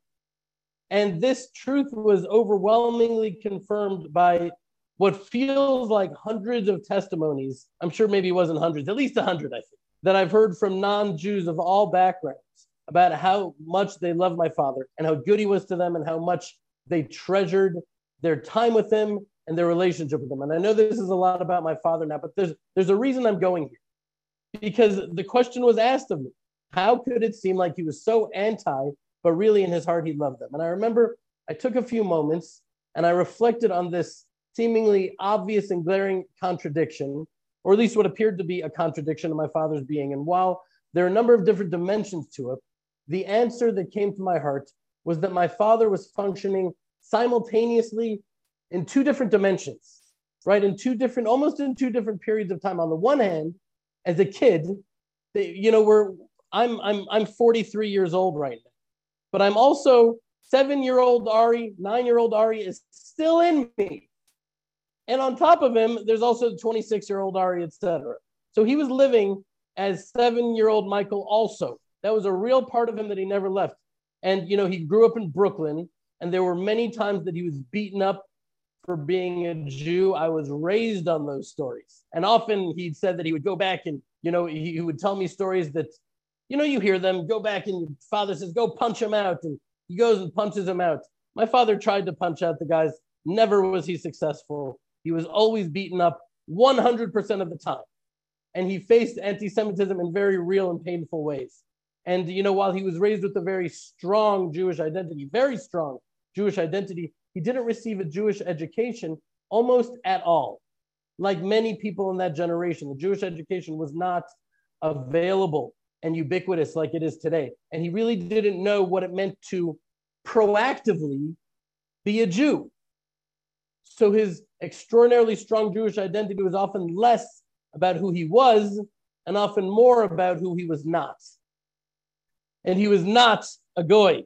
And this truth was overwhelmingly confirmed by what feels like hundreds of testimonies. I'm sure maybe it wasn't hundreds, at least a hundred, I think, that I've heard from non Jews of all backgrounds about how much they loved my father and how good he was to them and how much they treasured their time with him and their relationship with them. And I know this is a lot about my father now, but there's there's a reason I'm going here. Because the question was asked of me, how could it seem like he was so anti, but really in his heart he loved them? And I remember I took a few moments and I reflected on this seemingly obvious and glaring contradiction, or at least what appeared to be a contradiction of my father's being. And while there are a number of different dimensions to it, the answer that came to my heart was that my father was functioning simultaneously in two different dimensions, right? In two different, almost in two different periods of time. On the one hand, as a kid, they, you know, we're I'm I'm I'm 43 years old right now, but I'm also seven-year-old Ari, nine-year-old Ari is still in me. And on top of him, there's also the 26-year-old Ari, etc. So he was living as seven-year-old Michael also. That was a real part of him that he never left. And, you know, he grew up in Brooklyn, and there were many times that he was beaten up for being a Jew. I was raised on those stories. And often he'd said that he would go back and, you know, he, would tell me stories that, you know, you hear them, go back and your father says, go punch him out. And he goes and punches him out. My father tried to punch out the guys. Never was he successful. He was always beaten up 100% of the time. And he faced anti Semitism in very real and painful ways. And, you know, while he was raised with a very strong Jewish identity, very strong Jewish identity, he didn't receive a Jewish education almost at all. Like many people in that generation, the Jewish education was not available and ubiquitous like it is today. And he really didn't know what it meant to proactively be a Jew. So his extraordinarily strong Jewish identity was often less about who he was and often more about who he was not and he was not a goy,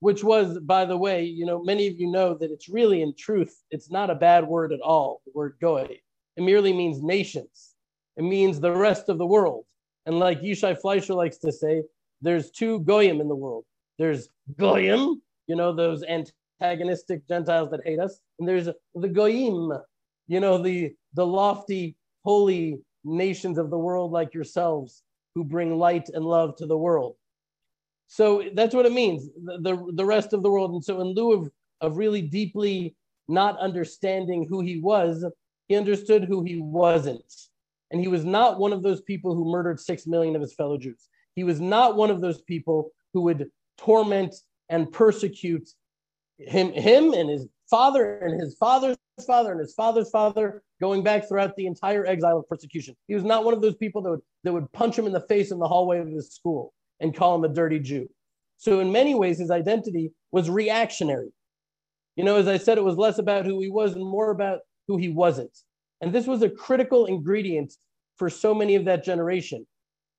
which was, by the way, you know, many of you know that it's really, in truth, it's not a bad word at all. The word goy, it merely means nations. It means the rest of the world. And like Yishai Fleischer likes to say, there's two goyim in the world. There's goyim, you know, those antagonistic Gentiles that hate us, and there's the goyim, you know, the the lofty, holy nations of the world like yourselves who bring light and love to the world. So that's what it means, the, the, the rest of the world. And so, in lieu of, of really deeply not understanding who he was, he understood who he wasn't. And he was not one of those people who murdered six million of his fellow Jews. He was not one of those people who would torment and persecute him, him and his father and his father's father and his father's father, going back throughout the entire exile of persecution. He was not one of those people that would, that would punch him in the face in the hallway of his school and call him a dirty Jew. So, in many ways, his identity was reactionary. You know, as I said, it was less about who he was and more about who he wasn't. And this was a critical ingredient for so many of that generation.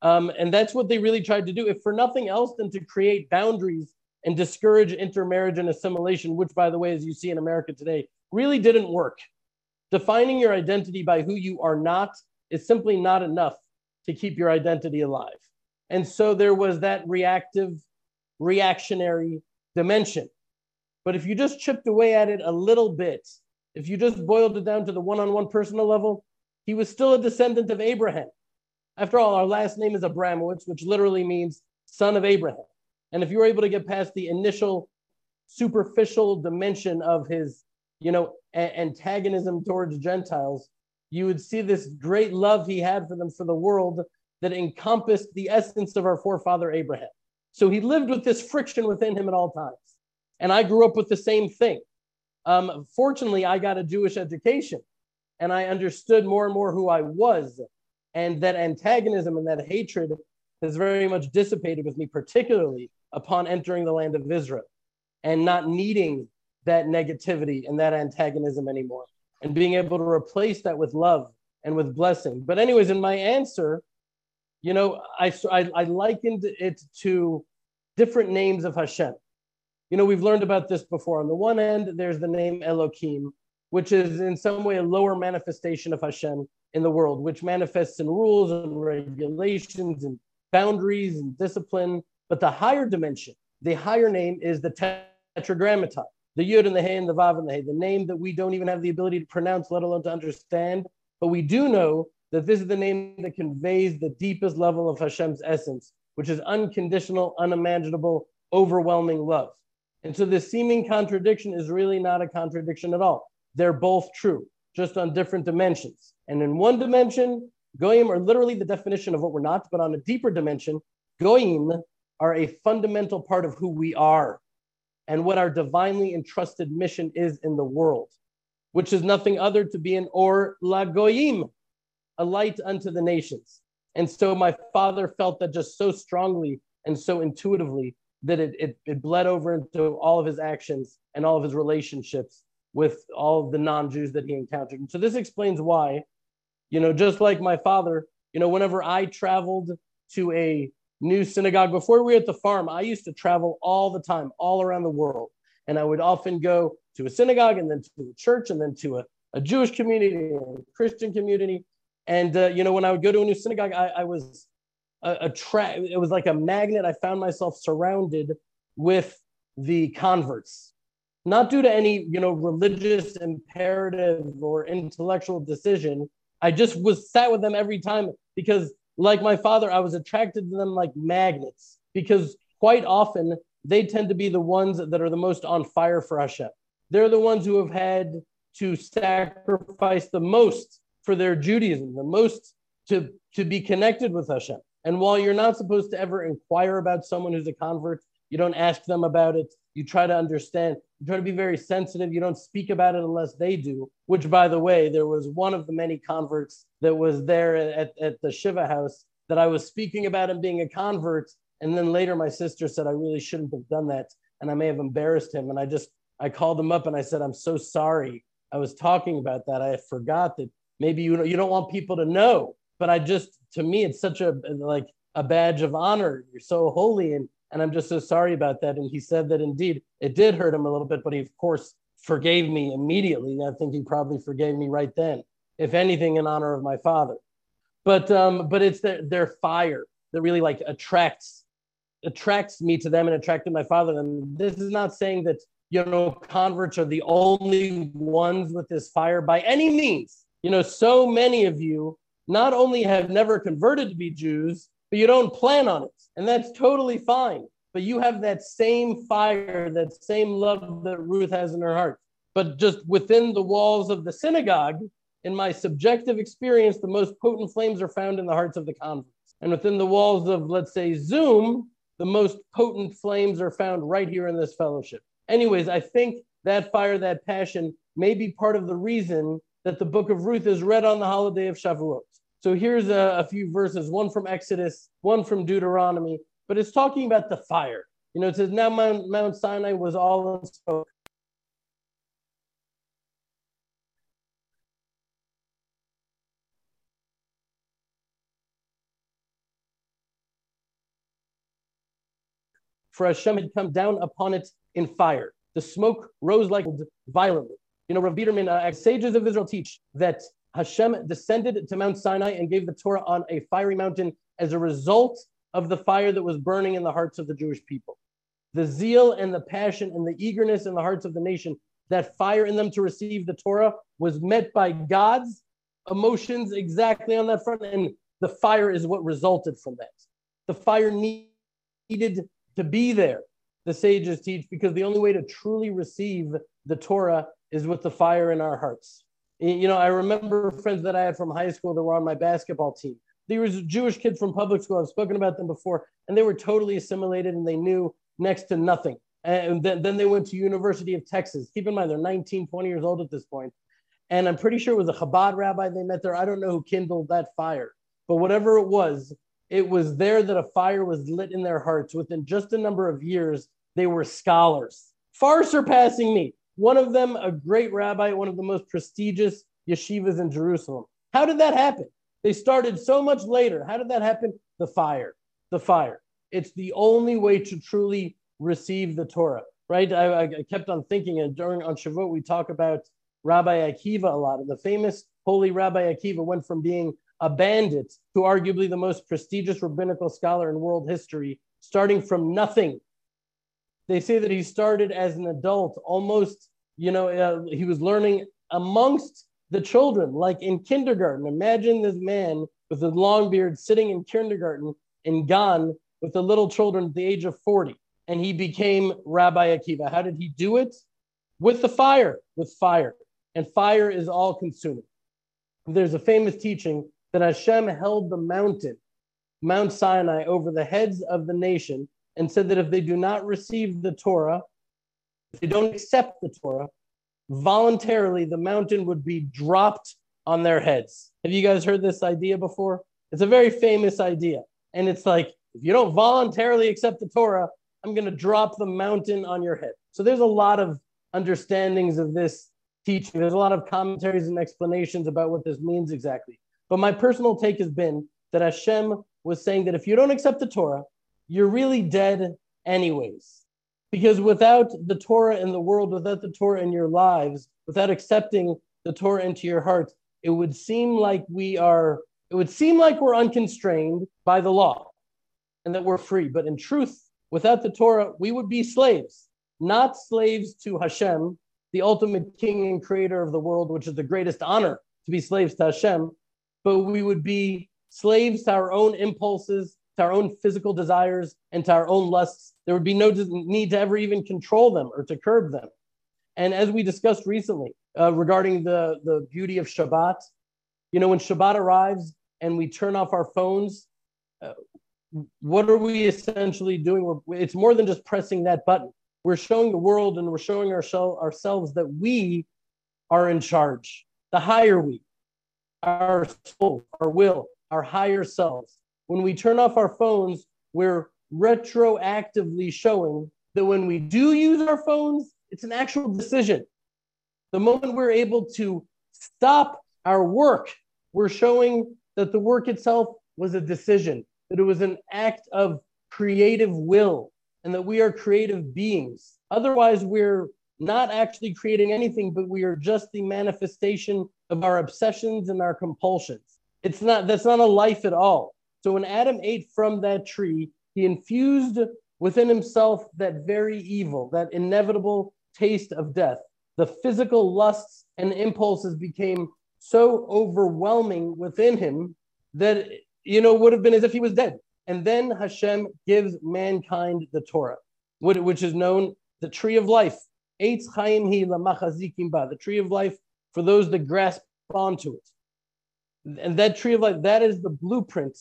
Um, and that's what they really tried to do, if for nothing else than to create boundaries and discourage intermarriage and assimilation, which, by the way, as you see in America today, really didn't work. Defining your identity by who you are not is simply not enough to keep your identity alive. And so there was that reactive, reactionary dimension. But if you just chipped away at it a little bit, if you just boiled it down to the one on one personal level, he was still a descendant of Abraham. After all, our last name is Abramowitz, which literally means son of Abraham. And if you were able to get past the initial superficial dimension of his, you know, a- antagonism towards Gentiles, you would see this great love he had for them for the world that encompassed the essence of our forefather Abraham. So he lived with this friction within him at all times. And I grew up with the same thing. Um, fortunately, I got a Jewish education and I understood more and more who I was. And that antagonism and that hatred has very much dissipated with me, particularly upon entering the land of Israel and not needing that negativity and that antagonism anymore and being able to replace that with love and with blessing. But, anyways, in my answer, you know, I, I, I likened it to different names of Hashem. You know, we've learned about this before. On the one end, there's the name Elohim, which is in some way a lower manifestation of Hashem in the world, which manifests in rules and regulations and boundaries and discipline. But the higher dimension, the higher name is the tetragrammaton, the Yud and the He and the Vav and the He, the name that we don't even have the ability to pronounce, let alone to understand. But we do know that this is the name that conveys the deepest level of Hashem's essence, which is unconditional, unimaginable, overwhelming love. And so this seeming contradiction is really not a contradiction at all. They're both true, just on different dimensions. And in one dimension, Goyim are literally the definition of what we're not, but on a deeper dimension, Goyim are a fundamental part of who we are and what our divinely entrusted mission is in the world, which is nothing other to be an or la Goyim, a light unto the nations. And so my father felt that just so strongly and so intuitively that it, it, it bled over into all of his actions and all of his relationships with all of the non-Jews that he encountered. And so this explains why, you know, just like my father, you know, whenever I traveled to a new synagogue, before we were at the farm, I used to travel all the time, all around the world. And I would often go to a synagogue and then to a church and then to a, a Jewish community or a Christian community. And uh, you know, when I would go to a new synagogue, I, I was a, a it was like a magnet. I found myself surrounded with the converts, not due to any you know religious imperative or intellectual decision. I just was sat with them every time because, like my father, I was attracted to them like magnets because quite often they tend to be the ones that are the most on fire for Hashem. They're the ones who have had to sacrifice the most for their Judaism, the most to, to be connected with Hashem. And while you're not supposed to ever inquire about someone who's a convert, you don't ask them about it. You try to understand. You try to be very sensitive. You don't speak about it unless they do, which, by the way, there was one of the many converts that was there at, at the Shiva house that I was speaking about him being a convert. And then later my sister said, I really shouldn't have done that. And I may have embarrassed him. And I just, I called him up and I said, I'm so sorry. I was talking about that. I forgot that maybe you, you don't want people to know but I just to me it's such a like a badge of honor. You're so holy and and I'm just so sorry about that. And he said that indeed it did hurt him a little bit, but he of course forgave me immediately. I think he probably forgave me right then, if anything, in honor of my father. But um, but it's their their fire that really like attracts attracts me to them and attracted my father. And this is not saying that you know converts are the only ones with this fire by any means. You know, so many of you not only have never converted to be Jews, but you don't plan on it. And that's totally fine. But you have that same fire, that same love that Ruth has in her heart. But just within the walls of the synagogue, in my subjective experience, the most potent flames are found in the hearts of the converts. And within the walls of, let's say, Zoom, the most potent flames are found right here in this fellowship. Anyways, I think that fire, that passion may be part of the reason that the book of Ruth is read on the holiday of Shavuot. So here's a, a, few verses, one from Exodus, one from Deuteronomy, but it's talking about the fire. You know, it says, Now Mount, Mount Sinai was all in smoke. For Hashem had come down upon it in fire. The smoke rose like violently. You know, Rav Biederman, uh, sages of Israel teach that Hashem descended to Mount Sinai and gave the Torah on a fiery mountain as a result of the fire that was burning in the hearts of the Jewish people. The zeal and the passion and the eagerness in the hearts of the nation that fire in them to receive the Torah was met by God's emotions exactly on that front. And the fire is what resulted from that. The fire needed to be there, the sages teach, because the only way to truly receive the Torah is with the fire in our hearts. You know, I remember friends that I had from high school that were on my basketball team. They were Jewish kids from public school. I've spoken about them before, and they were totally assimilated and they knew next to nothing. And then, then they went to University of Texas. Keep in mind, they're 19, 20 years old at this point. And I'm pretty sure it was a Chabad rabbi they met there. I don't know who kindled that fire, but whatever it was, it was there that a fire was lit in their hearts. Within just a number of years, they were scholars, far surpassing me. One of them, a great rabbi, one of the most prestigious yeshivas in Jerusalem. How did that happen? They started so much later. How did that happen? The fire. The fire. It's the only way to truly receive the Torah, right? I, I kept on thinking, and during on Shavuot, we talk about Rabbi Akiva a lot. And the famous holy Rabbi Akiva went from being a bandit to arguably the most prestigious rabbinical scholar in world history, starting from nothing. They say that he started as an adult, almost, you know, uh, he was learning amongst the children, like in kindergarten. Imagine this man with a long beard sitting in kindergarten in Gan with the little children at the age of 40. And he became Rabbi Akiva. How did he do it? With the fire, with fire. And fire is all consuming. There's a famous teaching that Hashem held the mountain, Mount Sinai, over the heads of the nation and said that if they do not receive the Torah, if they don't accept the Torah, voluntarily the mountain would be dropped on their heads. Have you guys heard this idea before? It's a very famous idea. And it's like, if you don't voluntarily accept the Torah, I'm going to drop the mountain on your head. So there's a lot of understandings of this teaching. There's a lot of commentaries and explanations about what this means exactly. But my personal take has been that Hashem was saying that if you don't accept the Torah, you're really dead anyways. Because without the Torah in the world, without the Torah in your lives, without accepting the Torah into your heart, it would seem like we are, it would seem like we're unconstrained by the law and that we're free. But in truth, without the Torah, we would be slaves, not slaves to Hashem, the ultimate king and creator of the world, which is the greatest honor to be slaves to Hashem, but we would be slaves to our own impulses, to our own physical desires, and to our own lusts. There would be no need to ever even control them or to curb them. And as we discussed recently uh, regarding the, the beauty of Shabbat, you know, when Shabbat arrives and we turn off our phones, uh, what are we essentially doing? We're, it's more than just pressing that button. We're showing the world and we're showing ourselves that we are in charge, the higher we, our soul, our will, our higher selves. When we turn off our phones, we're retroactively showing that when we do use our phones, it's an actual decision. The moment we're able to stop our work, we're showing that the work itself was a decision, that it was an act of creative will, and that we are creative beings. Otherwise, we're not actually creating anything, but we are just the manifestation of our obsessions and our compulsions. It's not, that's not a life at all. So when Adam ate from that tree, he infused within himself that very evil, that inevitable taste of death. The physical lusts and impulses became so overwhelming within him that, you know, would have been as if he was dead. And then Hashem gives mankind the Torah, which is known the tree of life. Eitz Chaim hi the tree of life for those that grasp onto it. And that tree of life, that is the blueprint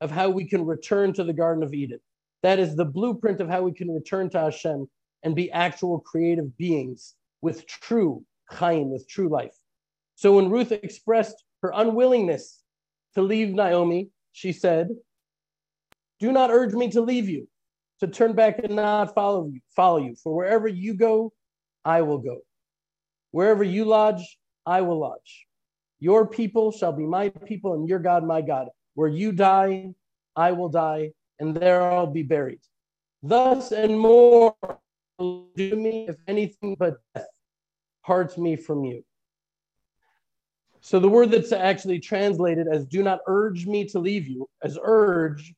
of how we can return to the Garden of Eden. That is the blueprint of how we can return to Hashem and be actual creative beings with true Chaim, with true life. So when Ruth expressed her unwillingness to leave Naomi, she said, Do not urge me to leave you, to turn back and not follow you, follow you. For wherever you go, I will go. Wherever you lodge, I will lodge. Your people shall be my people, and your God my God. Where you die, I will die, and there I'll be buried. Thus and more do me, if anything but death parts me from you. So the word that's actually translated as do not urge me to leave you, as urge,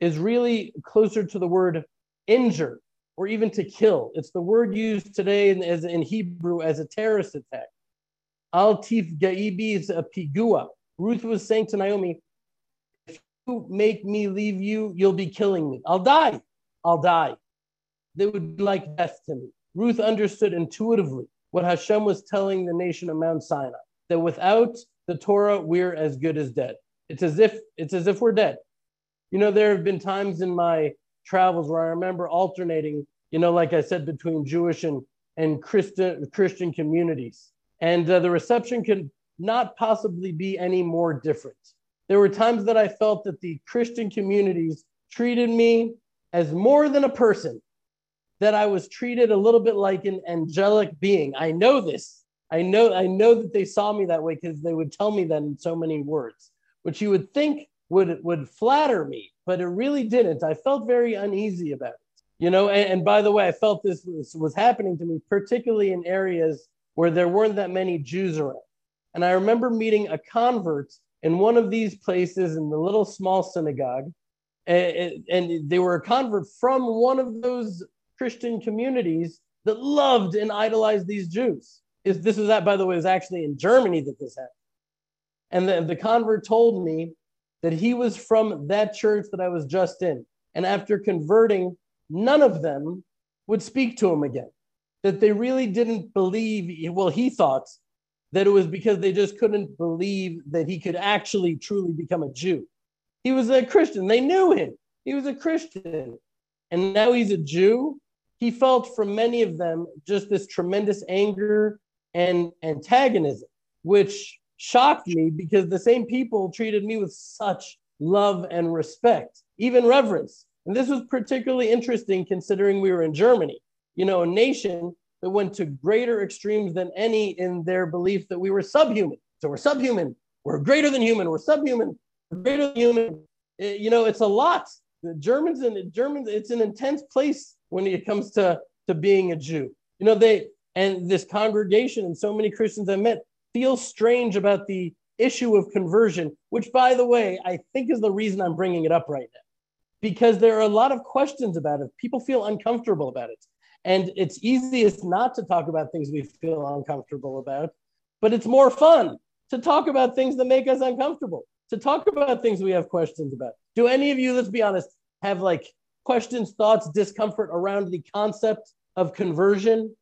is really closer to the word injure. or even to kill. It's the word used today in, as in Hebrew as a terrorist attack. Al tif ga'ibi is a pigua. Ruth was saying to Naomi, make me leave you, you'll be killing me. I'll die. I'll die. They would be like death to me. Ruth understood intuitively what Hashem was telling the nation of Mount Sinai, that without the Torah, we're as good as dead. It's as if it's as if we're dead. You know, there have been times in my travels where I remember alternating, you know, like I said, between Jewish and, and Christian, Christian communities. And uh, the reception could not possibly be any more different. There were times that I felt that the Christian communities treated me as more than a person, that I was treated a little bit like an angelic being. I know this. I know, I know that they saw me that way because they would tell me that in so many words, which you would think would would flatter me, but it really didn't. I felt very uneasy about it. You know, and, and by the way, I felt this was, was happening to me, particularly in areas where there weren't that many Jews around. And I remember meeting a convert in one of these places in the little small synagogue. And, they were a convert from one of those Christian communities that loved and idolized these Jews. Is this is that, by the way, is actually in Germany that this happened. And the convert told me that he was from that church that I was just in. And after converting, none of them would speak to him again. That they really didn't believe, well, he thought that it was because they just couldn't believe that he could actually truly become a Jew. He was a Christian. They knew him. He was a Christian. And now he's a Jew. He felt from many of them just this tremendous anger and antagonism, which shocked me because the same people treated me with such love and respect, even reverence. And this was particularly interesting considering we were in Germany, you know, a nation that went to greater extremes than any in their belief that we were subhuman. So we're subhuman, we're greater than human, we're subhuman, we're greater than human. It, you know, it's a lot. The Germans and the Germans, it's an intense place when it comes to, to being a Jew. You know, they and this congregation and so many Christians I met feel strange about the issue of conversion, which, by the way, I think is the reason I'm bringing it up right now, because there are a lot of questions about it. People feel uncomfortable about it. And it's easiest not to talk about things we feel uncomfortable about, but it's more fun to talk about things that make us uncomfortable, to talk about things we have questions about. Do any of you, let's be honest, have like questions, thoughts, discomfort around the concept of conversion?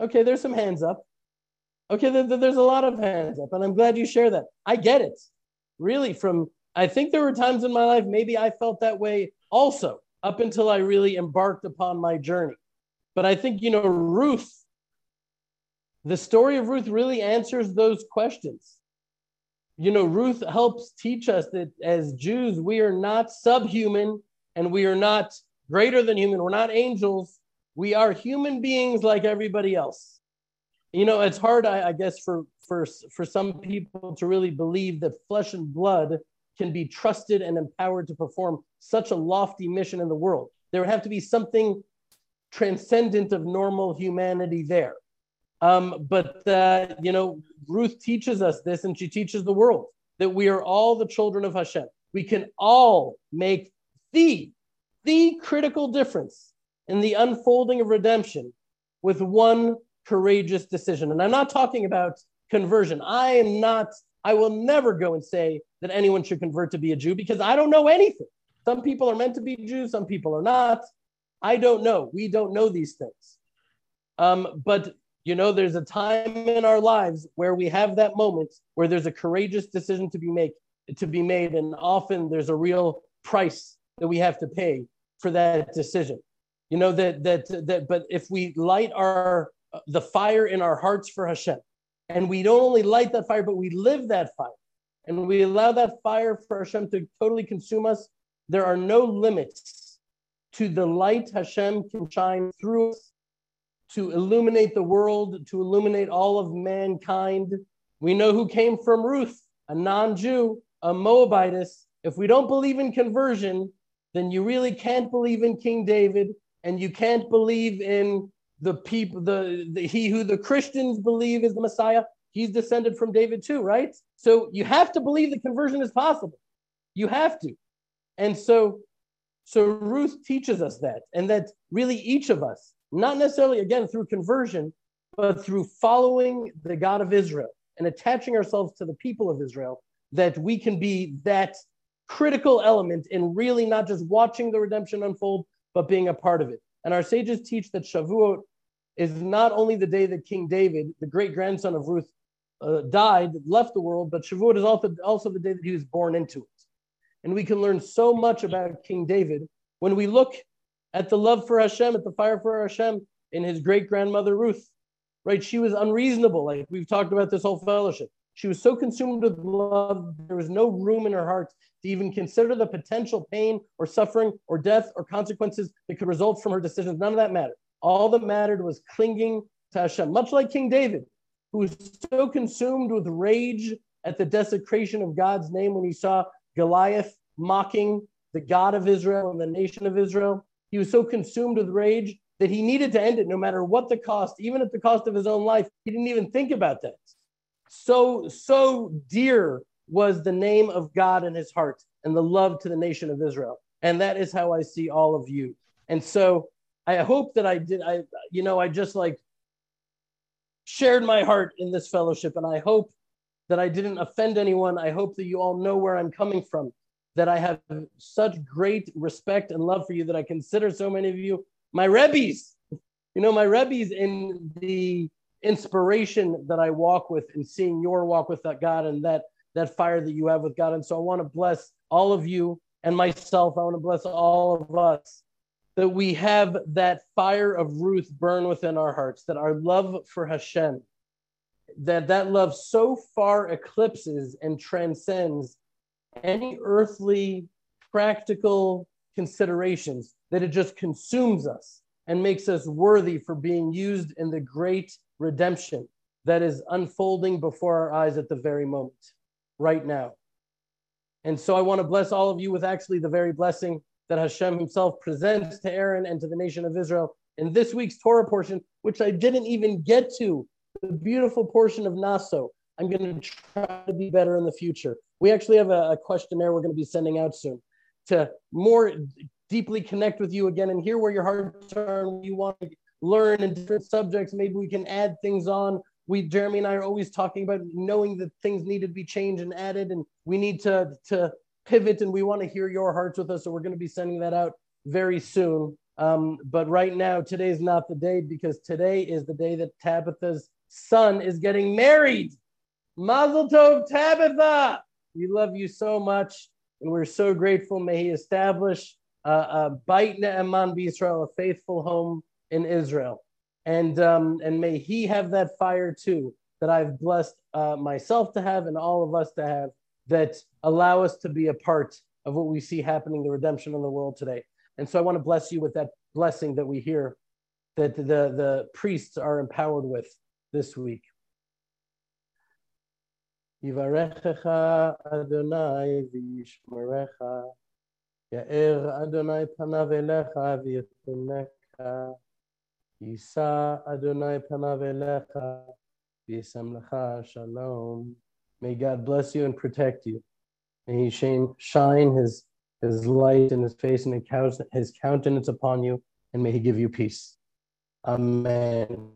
Okay, there's some hands up. Okay, there's a lot of hands up, and I'm glad you share that. I get it. Really, from I think there were times in my life maybe I felt that way also up until I really embarked upon my journey. But I think, you know, Ruth, the story of Ruth really answers those questions. You know, Ruth helps teach us that as Jews, we are not subhuman and we are not greater than human. We're not angels. We are human beings like everybody else you know it's hard I, I, guess for for for some people to really believe that flesh and blood can be trusted and empowered to perform such a lofty mission in the world there would have to be something transcendent of normal humanity there um, but uh, you know ruth teaches us this and she teaches the world that we are all the children of hashem we can all make the the critical difference in the unfolding of redemption with one courageous decision. And I'm not talking about conversion. I am not, I will never go and say that anyone should convert to be a Jew because I don't know anything. Some people are meant to be Jews, some people are not. I don't know. We don't know these things. Um, but you know, there's a time in our lives where we have that moment where there's a courageous decision to be make to be made, and often there's a real price that we have to pay for that decision. You know that that that. But if we light our the fire in our hearts for Hashem. And we don't only light that fire, but we live that fire. And we allow that fire for Hashem to totally consume us. There are no limits to the light Hashem can shine through us to illuminate the world, to illuminate all of mankind. We know who came from Ruth, a non Jew, a Moabitess. If we don't believe in conversion, then you really can't believe in King David and you can't believe in the people, the, the he who the Christians believe is the Messiah, he's descended from David too, right? So you have to believe that conversion is possible. You have to. And so So Ruth teaches us that, and that really each of us, not necessarily again through conversion, but through following the God of Israel and attaching ourselves to the people of Israel, that we can be that critical element in really not just watching the redemption unfold, but being a part of it. And our sages teach that Shavuot is not only the day that King David, the great grandson of Ruth, uh, died, left the world, but Shavuot is also, also the day that he was born into it. And we can learn so much about King David when we look at the love for Hashem, at the fire for Hashem in his great grandmother Ruth, right? She was unreasonable, like we've talked about this whole fellowship. She was so consumed with love, there was no room in her heart to even consider the potential pain or suffering or death or consequences that could result from her decisions. None of that mattered. All that mattered was clinging to Hashem, much like King David, who was so consumed with rage at the desecration of God's name when he saw Goliath mocking the God of Israel and the nation of Israel. He was so consumed with rage that he needed to end it no matter what the cost, even at the cost of his own life. He didn't even think about that. So, so dear was the name of God in his heart and the love to the nation of Israel. And that is how I see all of you. And so I hope that I did, I, you know, I just like shared my heart in this fellowship. And I hope that I didn't offend anyone. I hope that you all know where I'm coming from, that I have such great respect and love for you that I consider so many of you my Rebbe's. You know, my Rebbe's in the inspiration that I walk with and seeing your walk with that God and that that fire that you have with God. And so I want to bless all of you and myself. I want to bless all of us that we have that fire of Ruth burn within our hearts, that our love for Hashem, that that love so far eclipses and transcends any earthly practical considerations that it just consumes us and makes us worthy for being used in the great redemption that is unfolding before our eyes at the very moment, right now. And so I want to bless all of you with actually the very blessing that Hashem himself presents to Aaron and to the nation of Israel in this week's Torah portion, which I didn't even get to, the beautiful portion of Naso. I'm going to try to be better in the future. We actually have a, questionnaire we're going to be sending out soon to more deeply connect with you again and hear where your hearts are and you want to learn in different subjects. Maybe we can add things on. We, Jeremy and I are always talking about knowing that things need to be changed and added, and we need to, to pivot and we want to hear your hearts with us. So we're going to be sending that out very soon. Um, but right now, today is not the day because today is the day that Tabitha's son is getting married. Mazel Tov, Tabitha. We love you so much, and we're so grateful. May He establish a Beit Ne'eman a faithful home in Israel, and um, and may He have that fire too that I've blessed uh, myself to have and all of us to have that allow us to be a part of what we see happening, the redemption in the world today. And so I want to bless you with that blessing that we hear that the, the priests are empowered with this week. יברכך אדוני וישמרך, יאר אדוני פניו אליך ויתונך, Yisa Adonai panav elecha v'yisamlecha shalom. May God bless you and protect you. May He shine, shine His His light in His face and His countenance upon you, and may He give you peace. Amen.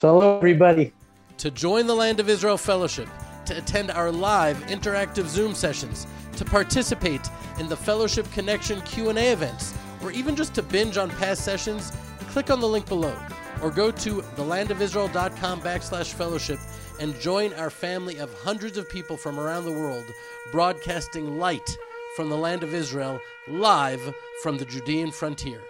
Shalom, everybody. To join the Land of Israel Fellowship, to attend our live interactive Zoom sessions, to participate in the Fellowship Connection Q&A events, or even just to binge on past sessions click on the link below or go to thelandofisrael.com backslash fellowship and join our family of hundreds of people from around the world broadcasting light from the land of Israel live from the Judean frontier.